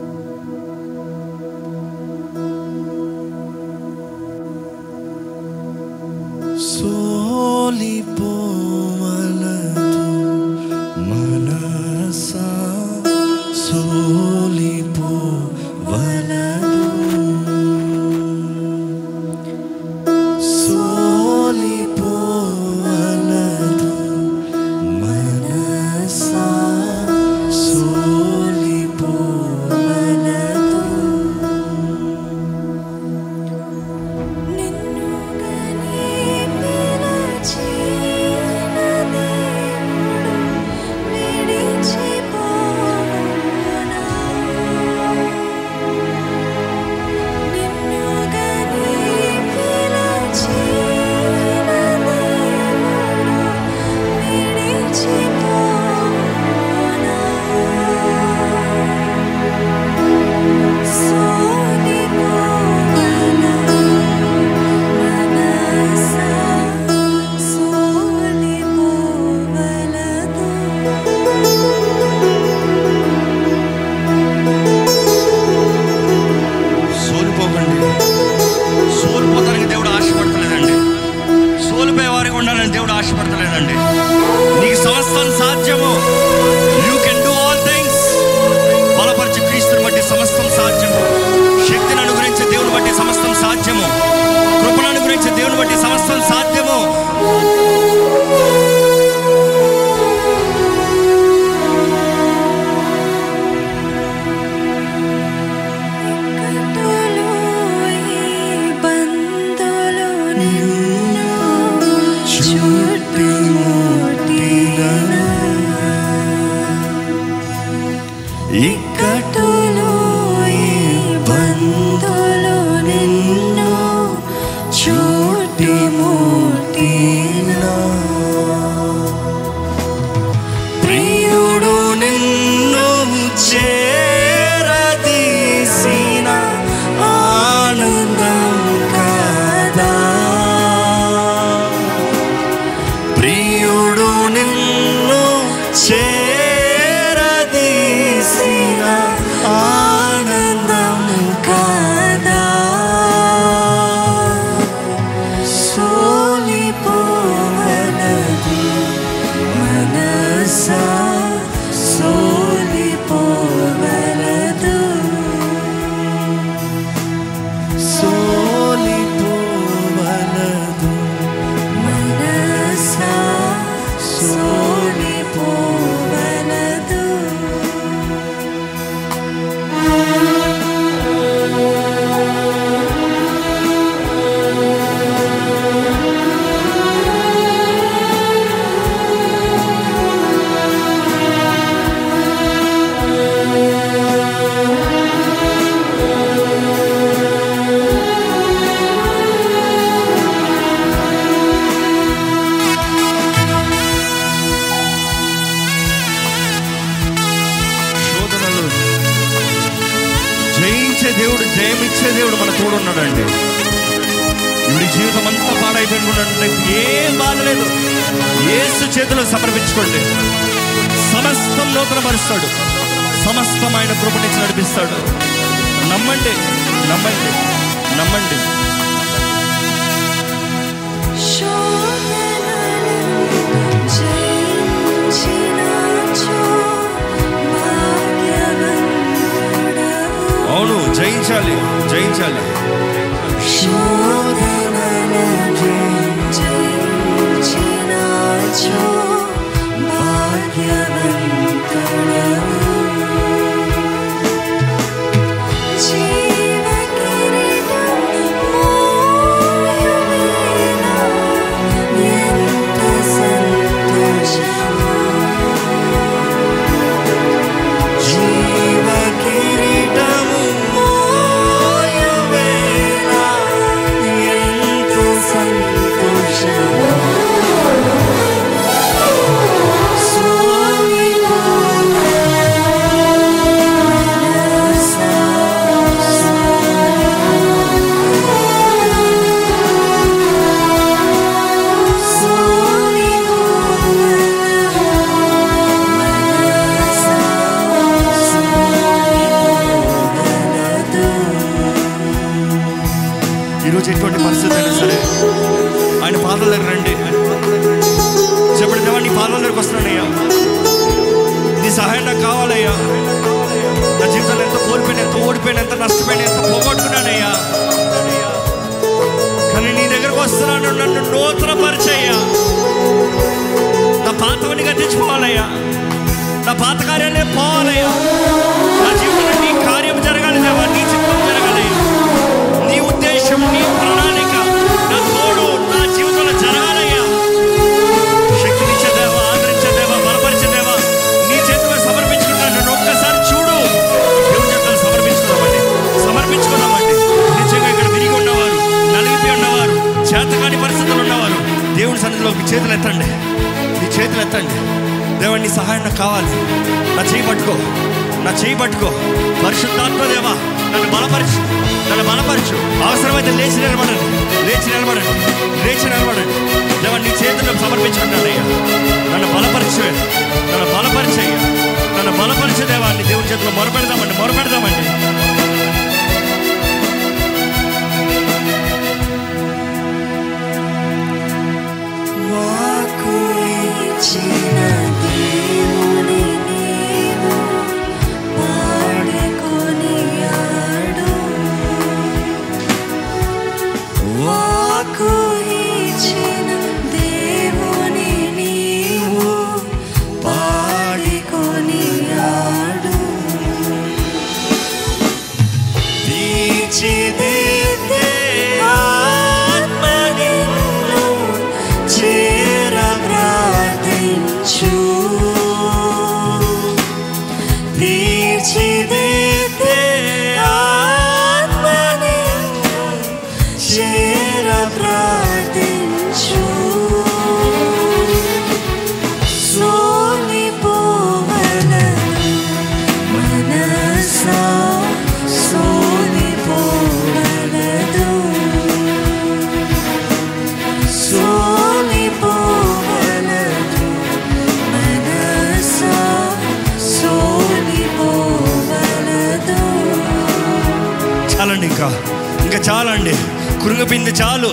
ఇంకా చాలండి. కురుగుపింది చాలు.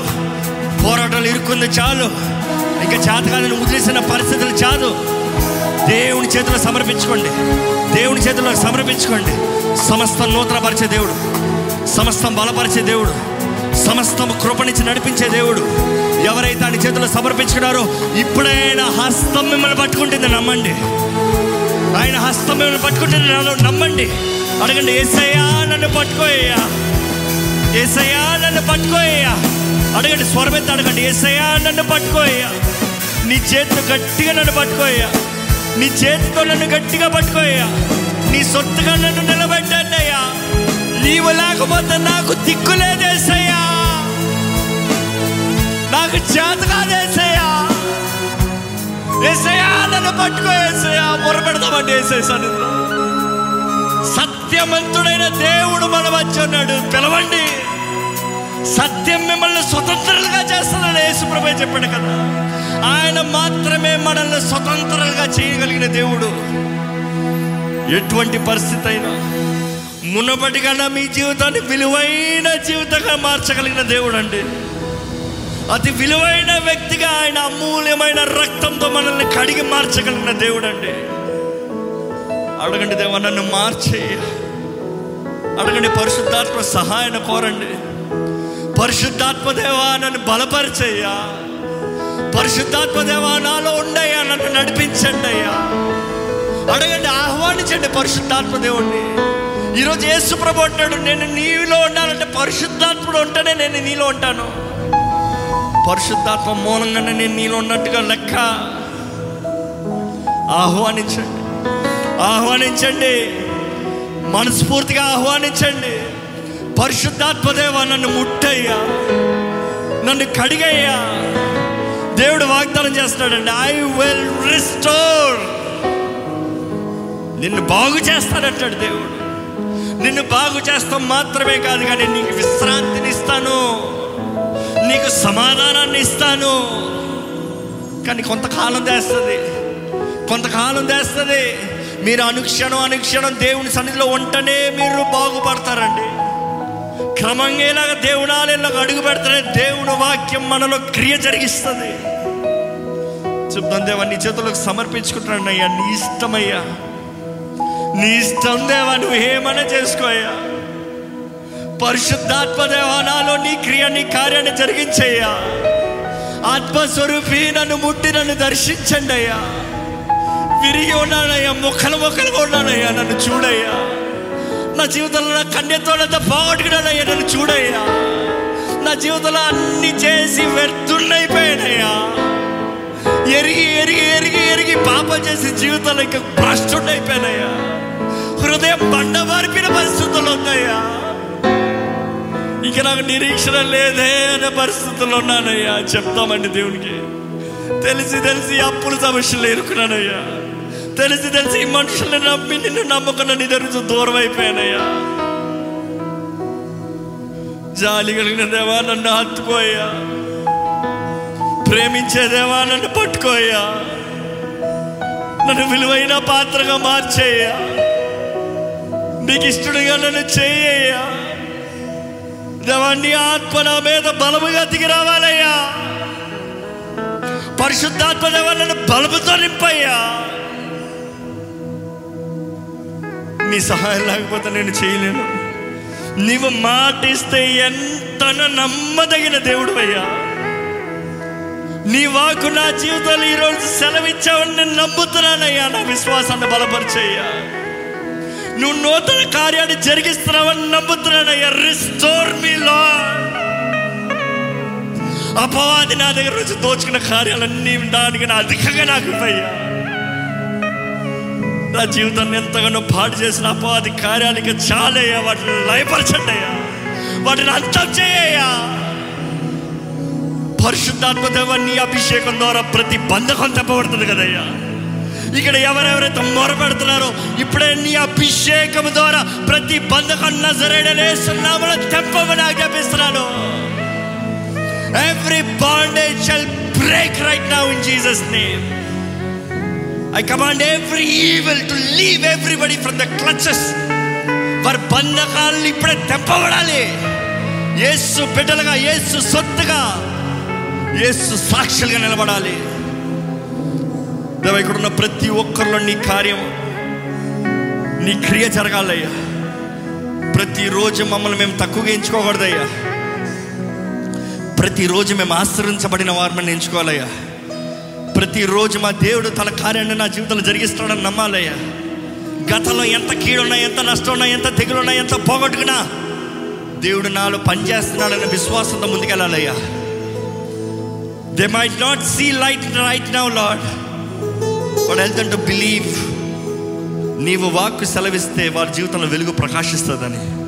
పోరాటాలు ఇరుక్కుంది చాలు. ఇంకా చేతకాలను వదిలేసిన పరిస్థితులు చాలు. దేవుని చేతిలో సమర్పించుకోండి. దేవుని చేతిలో సమర్పించుకోండి. సమస్తం నూతనపరిచే దేవుడు. సమస్తం బలపరిచే దేవుడు. సమస్తం కృపణించి నడిపించే దేవుడు. ఎవరైతే ఆయన చేతిలో సమర్పించుకున్నారో ఇప్పుడైనా హస్తం మిమ్మల్ని పట్టుకుంటుంది. నమ్మండి. ఆయన హస్తం మిమ్మల్ని పట్టుకుంటుంది. నన్ను నమ్మండి. అడగండి ఏసయ్యా నన్ను పట్టుకోయ్యా. ఏసయ్యా నన్ను పట్టుకోయ్యా. అడగండి స్వరమెత్తి అడగండి. ఏసయ్యా నన్ను పట్టుకోయ్యా. నీ చేతితో గట్టిగా నన్ను పట్టుకోయ్యా. నీ చేతితో నన్ను గట్టిగా పట్టుకోయ్యా. నీ సొత్తుగా నన్ను నిలబెట్టండి అయ్యా. నీవు లేకపోతే నాకు దిక్కులేదేసయ్యా నాకు చేత కాదేసయ్యా ఏసయ్యా. నన్ను పట్టుకో ఏసయ్యా. మొరపెడతామండి ఏసయ్య సన్నిధిలో. సత్యవంతుడైన దేవుడు మన వచ్చి ఉన్నాడు. పిలవండి. సత్యం మిమ్మల్ని స్వతంత్రులుగా చేస్తానని యేసుప్రభే చెప్పాడు కదా. ఆయన మాత్రమే మనల్ని స్వతంత్రులుగా చేయగలిగిన దేవుడు. ఎటువంటి పరిస్థితి అయినా మునపటి కన్నా మీ జీవితాన్ని విలువైన జీవితంగా మార్చగలిగిన దేవుడు అండి అతి విలువైన వ్యక్తిగా ఆయన అమూల్యమైన రక్తంతో మనల్ని కడిగి మార్చగలిగిన దేవుడు అండి అడగండి దేవా నన్ను మార్చేయ అడగండి పరిశుద్ధాత్మ సహాయం కోరండి. పరిశుద్ధాత్మ దేవా నన్ను బలపరిచయ్యా. పరిశుద్ధాత్మ దేవా నాలో ఉండయ్యా నన్ను నడిపించండి అయ్యా. అడగండి ఆహ్వానించండి పరిశుద్ధాత్మ దేవుణ్ణి. ఈరోజు యేసు ప్రభు అంటాడు నేను నీలో ఉండాలంటే పరిశుద్ధాత్ముడు ఉంటేనే నేను నీలో ఉంటాను. పరిశుద్ధాత్మ మూలంగానే నేను నీలో ఉన్నట్టుగా లెక్క. ఆహ్వానించండి. ఆహ్వానించండి. మనస్ఫూర్తిగా ఆహ్వానించండి. పరిశుద్ధాత్మదేవ నన్ను ముట్టయ్యా. నన్ను కడిగయ్యా. దేవుడు వాగ్దానం చేస్తాడండి ఐ విల్ రిస్టోర్ నిన్ను బాగు చేస్తాడంటాడు దేవుడు. నిన్ను బాగు చేస్తాం మాత్రమే కాదు కానీ నీకు విశ్రాంతిని ఇస్తాను. నీకు సమాధానాన్ని ఇస్తాను. కానీ కొంతకాలం చేస్తుంది కొంతకాలం చేస్తుంది మీరు అనుక్షణం అనుక్షణం దేవుని సన్నిధిలో ఉంటేనే మీరు బాగుపడతారండి. క్రమంగా ఇలాగ దేవునాలెళ్ళగా అడుగు పెడతానే దేవుని వాక్యం మనలో క్రియ జరిగిస్తుంది. చెప్తాను దేవా నీ చేతులకు సమర్పించుకుంటున్నాను అయ్యా నీ ఇష్టమయ్యా. నీ ఇష్టం దేవా నువ్వు ఏమైనా చేసుకోయ్యా పరిశుద్ధాత్మ దేవా నాలో నీ క్రియ నీ కార్యాన్ని జరిగించయ్యా. ఆత్మస్వరూపి నన్ను ముట్టి నన్ను దర్శించండి అయ్యా. విరిగి ఉన్నానయ్యా మొక్కలు మొక్కలుగా ఉన్నానయ్యా నన్ను చూడయ్యా. నా జీవితంలో నా కన్యతోడంతా పోగొట్టుకున్నానయ్యా నన్ను చూడయ్యా. నా జీవితంలో అన్ని చేసి వ్యర్థున్నైపోయానయ్యా. ఎరిగి ఎరిగి ఎరిగి ఎరిగి పాపం చేసి జీవితంలో ఇంకా భ్రష్టుండైపోయానయ్యా. హృదయం బండ మార్పిన పరిస్థితులు ఉన్నాయా ఇక నాకు నిరీక్షణ లేదే అనే పరిస్థితుల్లో ఉన్నానయ్యా. చెప్తామండి దేవునికి. తెలిసి తెలిసి అప్పుల సమస్యలు ఎరుకున్నానయ్యా తెలిసి తెలిసి ఈ మనుషుల్ని నమ్మి నిన్ను నమ్మకున్న నీ దగ్గర దూరం అయిపోయానయ్యా. జాలి కలిగిన దేవా నన్ను హత్తుకోయ్యా ప్రేమించే దేవా నన్ను పట్టుకోయ్యా. నన్ను విలువైన పాత్రగా మార్చేయ్యా. నీకు ఇష్టడిగా నన్ను చేయ్యా దేవా నీ ఆత్మ నా మీద బలముగా దిగి రావాలయ్యా. పరిశుద్ధాత్మ దేవా నన్ను బలముతో నింపయ్యా. నీ సహాయం లేకపోతే నేను చేయలేను. నీవు మాటిస్తే ఎంత నమ్మదగిన దేవుడు అయ్యా. నీ వాకు నా జీవితంలో ఈరోజు సెలవిచ్చావని నేను నమ్ముతున్నానయ్యా. నా విశ్వాసాన్ని బలపరిచేయ్యా. నువ్వు నూతన కార్యాన్ని జరిగిస్తున్నావని నమ్ముతున్నానయ్యా. రిస్టోర్ మీ లా అపవాది నా దగ్గర నుంచి దోచుకున్న కార్యాలన్నీ దానికి నా అధికంగా నాకు ఇవ్వయ్యా. నా జీవితాన్ని ఎంతగానో పాడు చేసిన అపవాది కార్యాలకి చాలయ్యా వాటిని లయపరచండి అయ్యా వాటిని అంతం చేయ్యా పరిశుద్ధాత్మ నీ అభిషేకం ద్వారా ప్రతి బంధకం తెప్పబడుతుంది కదయ్యా. ఇక్కడ ఎవరెవరైతే మొరపెడుతున్నారో ఇప్పుడే నీ అభిషేకం ద్వారా ప్రతి బంధకం నజరేడనేస్తున్నామని తెప్పమని ఆజ్ఞాపిస్తున్నాను. Every bondage shall break right now in Jesus name I command every evil to leave everybody from the clutches వారి బంధకాలను ఇప్పుడే తెప్పబడాలి యేసు బిడ్డలుగా ఏసు సొత్తుగా ఏసు సాక్షులుగా నిలబడాలి. దేవ ఇక్కడ ఉన్న ప్రతి ఒక్కరిలో నీ కార్యం నీ క్రియ జరగాలయ్యా. ప్రతిరోజు మమ్మల్ని మేము తక్కువగా ఎంచుకోకూడదయ్యా. ప్రతిరోజు మేము ఆశ్రయించబడిన వారిని ఎంచుకోవాలయ్యా. ప్రతిరోజు మా దేవుడు తన కార్యాన్ని నా జీవితంలో జరిగిస్తాడని నమ్మాలయ్యా. గతంలో ఎంత కీడున్నా ఎంత నష్టం ఉన్నా ఎంత తెగులున్నా ఎంత పోగొట్టుకున్నా దేవుడు నాలో పనిచేస్తున్నాడన్న విశ్వాసంతో ముందుకెళ్ళాలయ్యా. They might not see light right now Lord వాడు హెల్త్ బిలీవ్ నీవు వాక్కు సెలవిస్తే వారి జీవితంలో వెలుగు ప్రకాశిస్తుందని.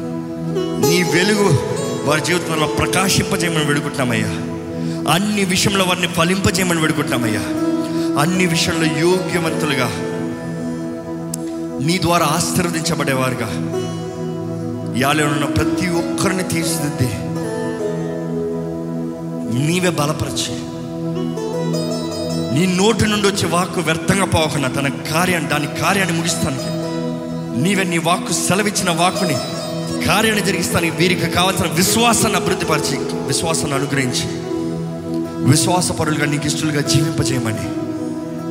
నీ వెలుగు వారి జీవితంలో ప్రకాశింపజేయమని వెడుకుంటున్నామయ్యా. అన్ని విషయంలో వారిని ఫలింపజేయమని వేడుకుంటున్నామయ్యా. అన్ని విషయంలో యోగ్యవంతులుగా నీ ద్వారా ఆశీర్వదించబడేవారుగా. యాలో ఉన్న ప్రతి ఒక్కరిని తీర్చిదిద్ది. నీవే బలపరిచి. నీ నోటి నుండి వచ్చే వాక్కు వ్యర్థంగా పోకుండా తన కార్యాన్ని దాని కార్యాన్ని ముగిస్తానికి. నీవే నీ వాక్కు సెలవిచ్చిన వాక్కుని కార్యాన్ని జరిగిస్తానికి వీరికి కావాల్సిన విశ్వాసాన్ని అభివృద్ధిపరిచి విశ్వాసాన్ని అనుగ్రహించి. విశ్వాసపరులుగా నీకు ఇష్టలుగా జీవింపజేయమని.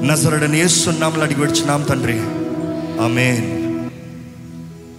నజరడని ఏస్తున్నాములు అడిగి వచ్చినాం తండ్రి. ఆమెన్.